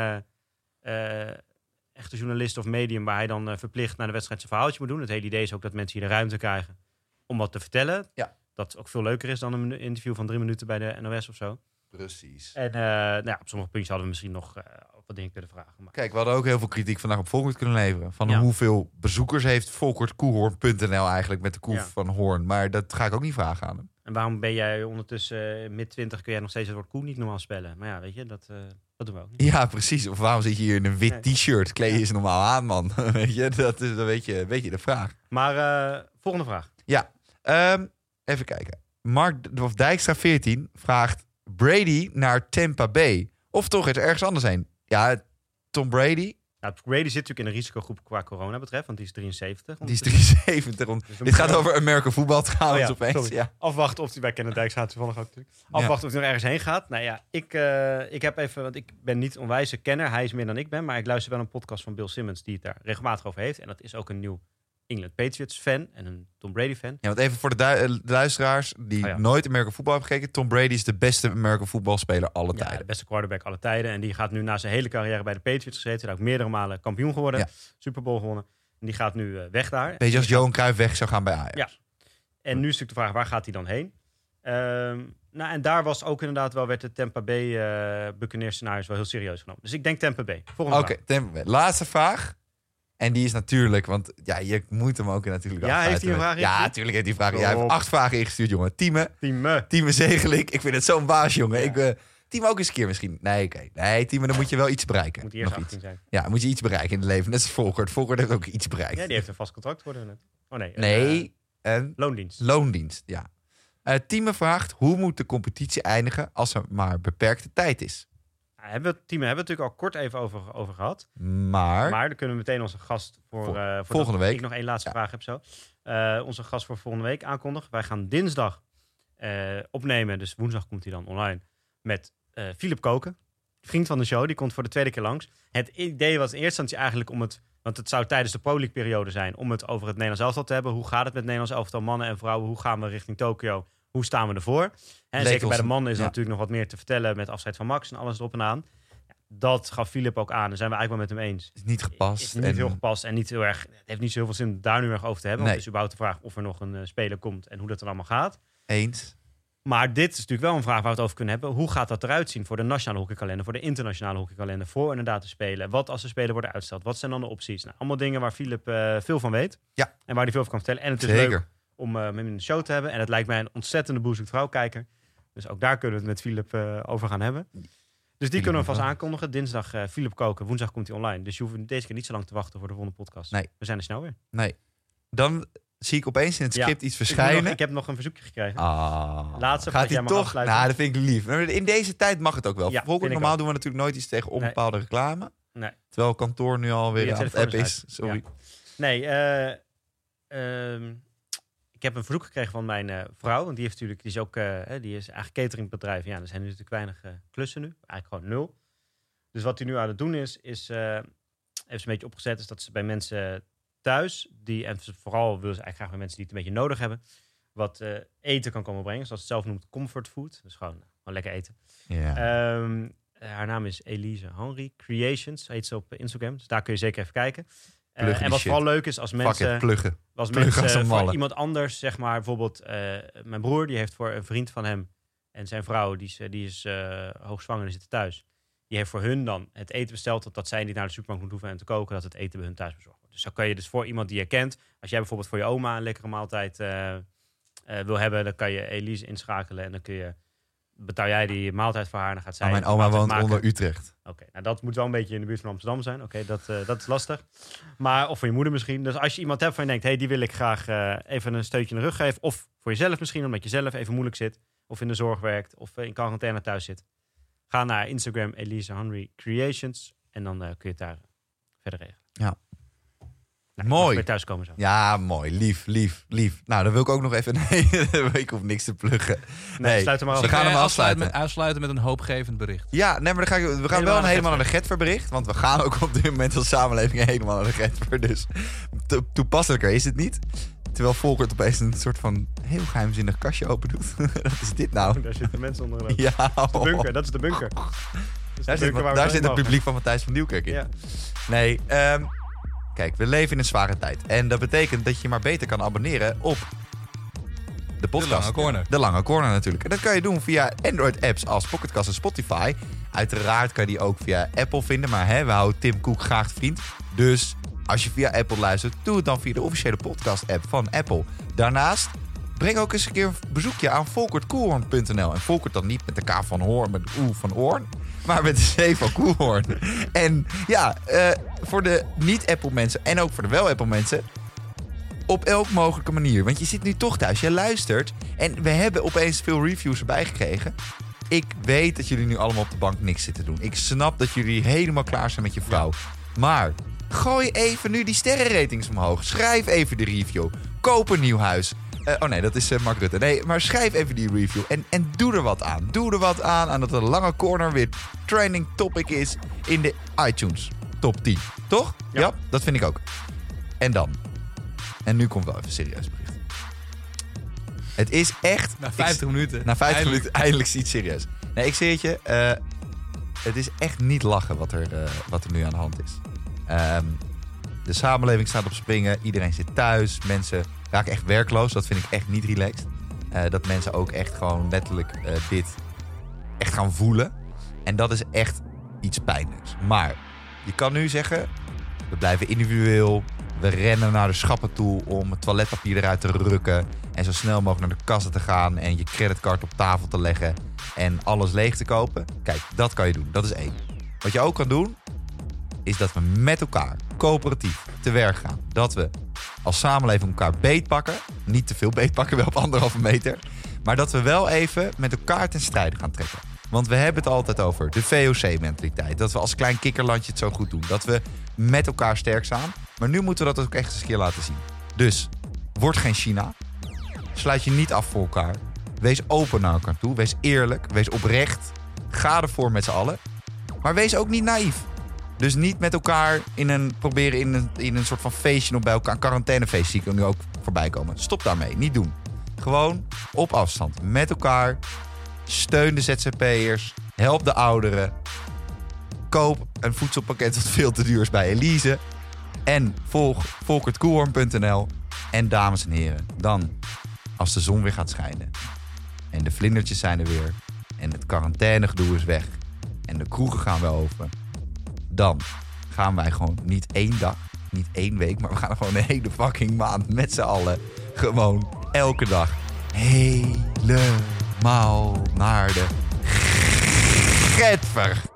echte journalist of medium waar hij dan verplicht naar de wedstrijd zijn verhaaltje moet doen. Het hele idee is ook dat mensen hier de ruimte krijgen om wat te vertellen. Ja. Dat ook veel leuker is dan een interview van drie minuten bij de NOS of zo. Precies. En nou ja, op sommige puntjes hadden we misschien nog wat dingen kunnen vragen. Maar Kijk, we hadden ook heel veel kritiek vandaag op Volkert kunnen leveren. Van Ja. hoeveel bezoekers heeft volkertkoehoorn.nl eigenlijk met de koe Ja. van Hoorn. Maar dat ga ik ook niet vragen aan hem. En waarom ben jij ondertussen uh, mid 20 kun jij nog steeds het woord koe niet normaal spellen? Maar ja, weet je, dat, uh, dat doen we ook niet. Ja, precies. Of waarom zit je hier in een wit t-shirt? Kleed je Ja. is normaal aan, man. [LAUGHS] weet je, dat is dan weet je, weet je de vraag. Maar uh, volgende vraag. Ehm, even kijken. Mark of Dijkstra 14 vraagt Brady naar Tampa Bay. Of toch het ergens anders heen. Ja, Tom Brady, Nou, Brady zit natuurlijk in een risicogroep qua corona betreft, want die is 73. die is ondertussen. 73. Om- Dus Dit gaat over American voetbal trouwens Oh ja, opeens. Ja. Afwachten of hij bij Kenneth Dijks gaat toevallig ook natuurlijk. Afwachten of hij nog ergens heen gaat. Nou ja, ik, eh, ik heb even, want ik ben niet onwijze kenner. Hij is meer dan ik ben, maar ik luister wel een podcast van Bill Simmons die het daar regelmatig over heeft. En dat is ook een nieuw England Patriots fan en een Tom Brady fan. Ja, want even voor de, du- eh, de luisteraars die Oh ja. nooit American voetbal hebben gekeken. Tom Brady is de beste American voetbalspeler alle Ja, de tijden. beste quarterback alle tijden. En die gaat nu na zijn hele carrière bij de Patriots gezeten. Daar ook meerdere malen kampioen geworden. Ja. Super Bowl gewonnen. En die gaat nu eh, weg daar. Beetje als Johan Cruijff weg zou gaan bij Ajax. Ja. En nu is natuurlijk de vraag, waar gaat hij dan heen? Ehm, nou, en daar was ook inderdaad wel, werd de Tampa Bay eh Buccaneers scenario wel heel serieus genomen. Dus ik denk Tampa Bay. Volgende Oké, Tampa Bay. laatste vraag. En die is natuurlijk, want ja, je moet hem ook natuurlijk Ja, heeft hij een vraag Ja, natuurlijk heeft hij vragen. Jij heeft Top. acht vragen ingestuurd, jongen. Tieme, eh, Tieme Zegelik. Ik vind het zo'n baas, jongen. Ja. Ik, eh Tieme ook eens een keer misschien. Nee, oké. Nee, Tieme, dan moet je wel iets bereiken. moet eerst iets. 18 zijn. Ja, moet je iets bereiken in het leven. Net als Volkert. Volkert heeft ook iets bereikt. Ja, die heeft een vast contract worden net. Oh nee. nee, en loondienst. loondienst, ja. Eh Tieme vraagt, hoe moet de competitie eindigen als er maar beperkte tijd is? Hebben we, het team hebben we natuurlijk al kort even over, over gehad. Maar, Maar dan kunnen we meteen onze gast voor, eh, voor volgende week. Ik nog één laatste Ja. vraag heb zo. Eh, onze gast voor volgende week aankondigen. Wij gaan dinsdag eh, opnemen, dus woensdag komt hij dan online, met Philip Koken. Vriend van de show, die komt voor de tweede keer langs. Het idee was in eerste instantie eigenlijk om het, want het zou tijdens de Pro periode zijn, om het over het Nederlands elftal te hebben. Hoe gaat het met Nederlands elftal, mannen en vrouwen? Hoe gaan we richting Tokio? Hoe staan we ervoor? En zeker bij de mannen is er ja. natuurlijk nog wat meer te vertellen met afscheid van Max en alles erop en aan. Dat gaf Philip ook aan. Daar zijn we eigenlijk wel met hem eens is niet gepast. is niet en- heel gepast en niet heel erg. Het heeft niet zo heel veel zin om daar nu erg over te hebben. Nee. Want het is überhaupt de vraag of er nog een eh, speler komt en hoe dat dan allemaal gaat. Eens. Maar dit is natuurlijk wel een vraag waar we het over kunnen hebben. Hoe gaat dat eruit zien voor de nationale hockeykalender, voor de internationale hockeykalender, voor inderdaad te spelen? Wat als de spelen worden uitgesteld? Wat zijn dan de opties? Nou, allemaal dingen waar Philip eh, veel van weet. Ja. En waar hij veel van kan vertellen. En het is Zeker. leuk om eh, hem in de show te hebben. En het lijkt mij een ontzettende boezemd vrouwkijker. Dus ook daar kunnen we het met Philip eh, over gaan hebben. Dus die kunnen we vast aankondigen. Dinsdag eh Philip Koken, woensdag komt hij online. Dus je hoeft deze keer niet zo lang te wachten voor de volgende podcast. Nee. We zijn er snel weer. Nee. Dan zie ik opeens in het Ja. script iets Ik, verschijnen. nog- ik heb nog een verzoekje gekregen. Ah, Laatste gaat hij toch? afsluiten. Nou, dat vind ik lief. In deze tijd mag het ook wel. Ja, Volgens normaal doen we natuurlijk nooit iets tegen Nee. onbepaalde reclame. Nee. Terwijl kantoor nu alweer aan het app is. Sorry. Nee, ik heb een verzoek gekregen van mijn eh, vrouw. Want die, heeft natuurlijk, die is ook eh, die is eigenlijk cateringbedrijf. Ja, er zijn nu natuurlijk weinig eh, klussen nu. Eigenlijk gewoon nul. Dus wat hij nu aan het doen is, is heeft ze een beetje opgezet, is dat ze bij mensen thuis, die, en vooral wil ze eigenlijk graag bij mensen die het een beetje nodig hebben, wat eten kan komen brengen. Zoals het zelf noemt, comfort food. Dus gewoon, gewoon lekker eten. Ja. Ehm, haar naam is Elise Henry Creations, heet ze op Instagram. Dus daar kun je zeker even kijken. Eh, en wat vooral leuk is als mensen, it, pluggen. als pluggen als mensen voor malle. iemand anders, zeg maar bijvoorbeeld eh, mijn broer, die heeft voor een vriend van hem en zijn vrouw, die is, eh, die is eh, hoogzwanger, die zitten thuis. Die heeft voor hun dan het eten besteld, totdat zij niet naar de supermarkt moeten hoeven en te koken, dat het eten bij hun thuis bezorgd wordt. Dus dan kan je dus voor iemand die je kent, als jij bijvoorbeeld voor je oma een lekkere maaltijd wil hebben, dan kan je Elise inschakelen en dan kun je betaal jij die maaltijd voor haar en dan gaat zij Maar mijn oma woont maken. onder Utrecht. Oké, nou dat moet wel een beetje in de buurt van Amsterdam zijn. Oké, dat, eh, dat is lastig. Maar, of voor je moeder misschien. Dus als je iemand hebt van je denkt, hey, die wil ik graag eh, even een steutje in de rug geven. Of voor jezelf misschien, omdat je zelf even moeilijk zit. Of in de zorg werkt. Of eh, in quarantaine thuis zit. Ga naar Instagram Elise Henry Creations. En dan kun je het daar verder regelen. Ja. Nou, Mooi. weer thuiskomen zo. Ja, mooi. Lief, lief, lief. Nou, dan wil ik ook nog even... [LAUGHS] Nee, ik hoef niks te pluggen. Nee, sluit hem maar we af. gaan hem afsluiten. Met, afsluiten met een hoopgevend bericht. Ja, nee, maar dan ga ik, we gaan Helemaal wel naar helemaal naar de Getver. Bericht. Want we gaan ook op dit moment als samenleving helemaal naar de Getver. Dus to- toepasselijker is het niet. Terwijl Volkert opeens een soort van heel geheimzinnig kastje open doet. [LAUGHS] Wat is dit nou? Daar zitten mensen onder. De Ja, bunker, dat is de bunker. Dat is de Daar zit, bunker waar we daar zit het publiek van Matthijs van Nieuwkerk in. Ja. Nee, ehm, kijk, we leven in een zware tijd. En dat betekent dat je maar beter kan abonneren op de podcast. Lange Corner. De Lange Corner natuurlijk. En dat kan je doen via Android-apps als Pocketcast en Spotify. Uiteraard kan je die ook via Apple vinden. Maar hè, we houden Tim Cook graag vriend. Dus als je via Apple luistert, doe het dan via de officiële podcast-app van Apple. Daarnaast breng ook eens een keer een bezoekje aan volkertkoelhoorn.nl. En Volkert dan niet met de K van Hoorn, met de Oe van Oorn. Maar met de C van Koelhoorn. En ja, eh, voor de niet-Apple mensen en ook voor de wel-Apple mensen op elk mogelijke manier. Want je zit nu toch thuis, je luistert. En we hebben opeens veel reviews erbij gekregen. Ik weet dat jullie nu allemaal op de bank niks zitten doen. Ik snap dat jullie helemaal klaar zijn met je vrouw. Maar gooi even nu die sterrenratings omhoog. Schrijf even de review. Koop een nieuw huis. Eh, oh nee, dat is eh, Mark Rutte. Nee, maar schrijf even die review. En, en doe er wat aan. Doe er wat aan aan dat de lange corner weer trending topic is in de iTunes. Top 10. Toch? Ja. ja dat vind ik ook. En dan. En nu komt wel even een serieus bericht. Het is echt... Na ik- 50 minuten. na 50 Eindelijk. minuten eindelijk iets serieus. Nee, ik zeg het je. eh, het is echt niet lachen wat er, wat er nu aan de hand is. Ehm, de samenleving staat op springen. Iedereen zit thuis. Mensen raken echt werkloos. Dat vind ik echt niet relaxed. Eh, dat mensen ook echt gewoon letterlijk eh, dit echt gaan voelen. En dat is echt iets pijnlijks. Maar je kan nu zeggen, we blijven individueel. We rennen naar de schappen toe om het toiletpapier eruit te rukken. En zo snel mogelijk naar de kassen te gaan en je creditcard op tafel te leggen. En alles leeg te kopen. Kijk, dat kan je doen. Dat is één. Wat je ook kan doen, is dat we met elkaar coöperatief te werk gaan. Dat we als samenleving elkaar beetpakken. Niet te veel beetpakken, wel op anderhalve meter. Maar dat we wel even met elkaar ten strijde gaan trekken. Want we hebben het altijd over de VOC-mentaliteit. Dat we als klein kikkerlandje het zo goed doen. Dat we met elkaar sterk staan. Maar nu moeten we dat ook echt eens een keer laten zien. Dus, word geen China. Sluit je niet af voor elkaar. Wees open naar elkaar toe. Wees eerlijk. Wees oprecht. Ga ervoor met z'n allen. Maar wees ook niet naïef. Dus niet met elkaar in een, proberen in een, in een soort van feestje nog bij elkaar. Een quarantainefeest zie ik nu ook voorbij komen. Stop daarmee. Niet doen. Gewoon op afstand. Met elkaar. Steun de ZZP'ers. Help de ouderen. Koop een voedselpakket dat veel te duur is bij Elise. En volg volkertkoelhoorn.nl. En dames en heren, dan als de zon weer gaat schijnen. En de vlindertjes zijn er weer. En het quarantainegedoe is weg. En de kroegen gaan weer open. Dan gaan wij gewoon niet één dag, niet één week, maar we gaan gewoon een hele fucking maand met z'n allen. Gewoon elke dag helemaal naar de Getver.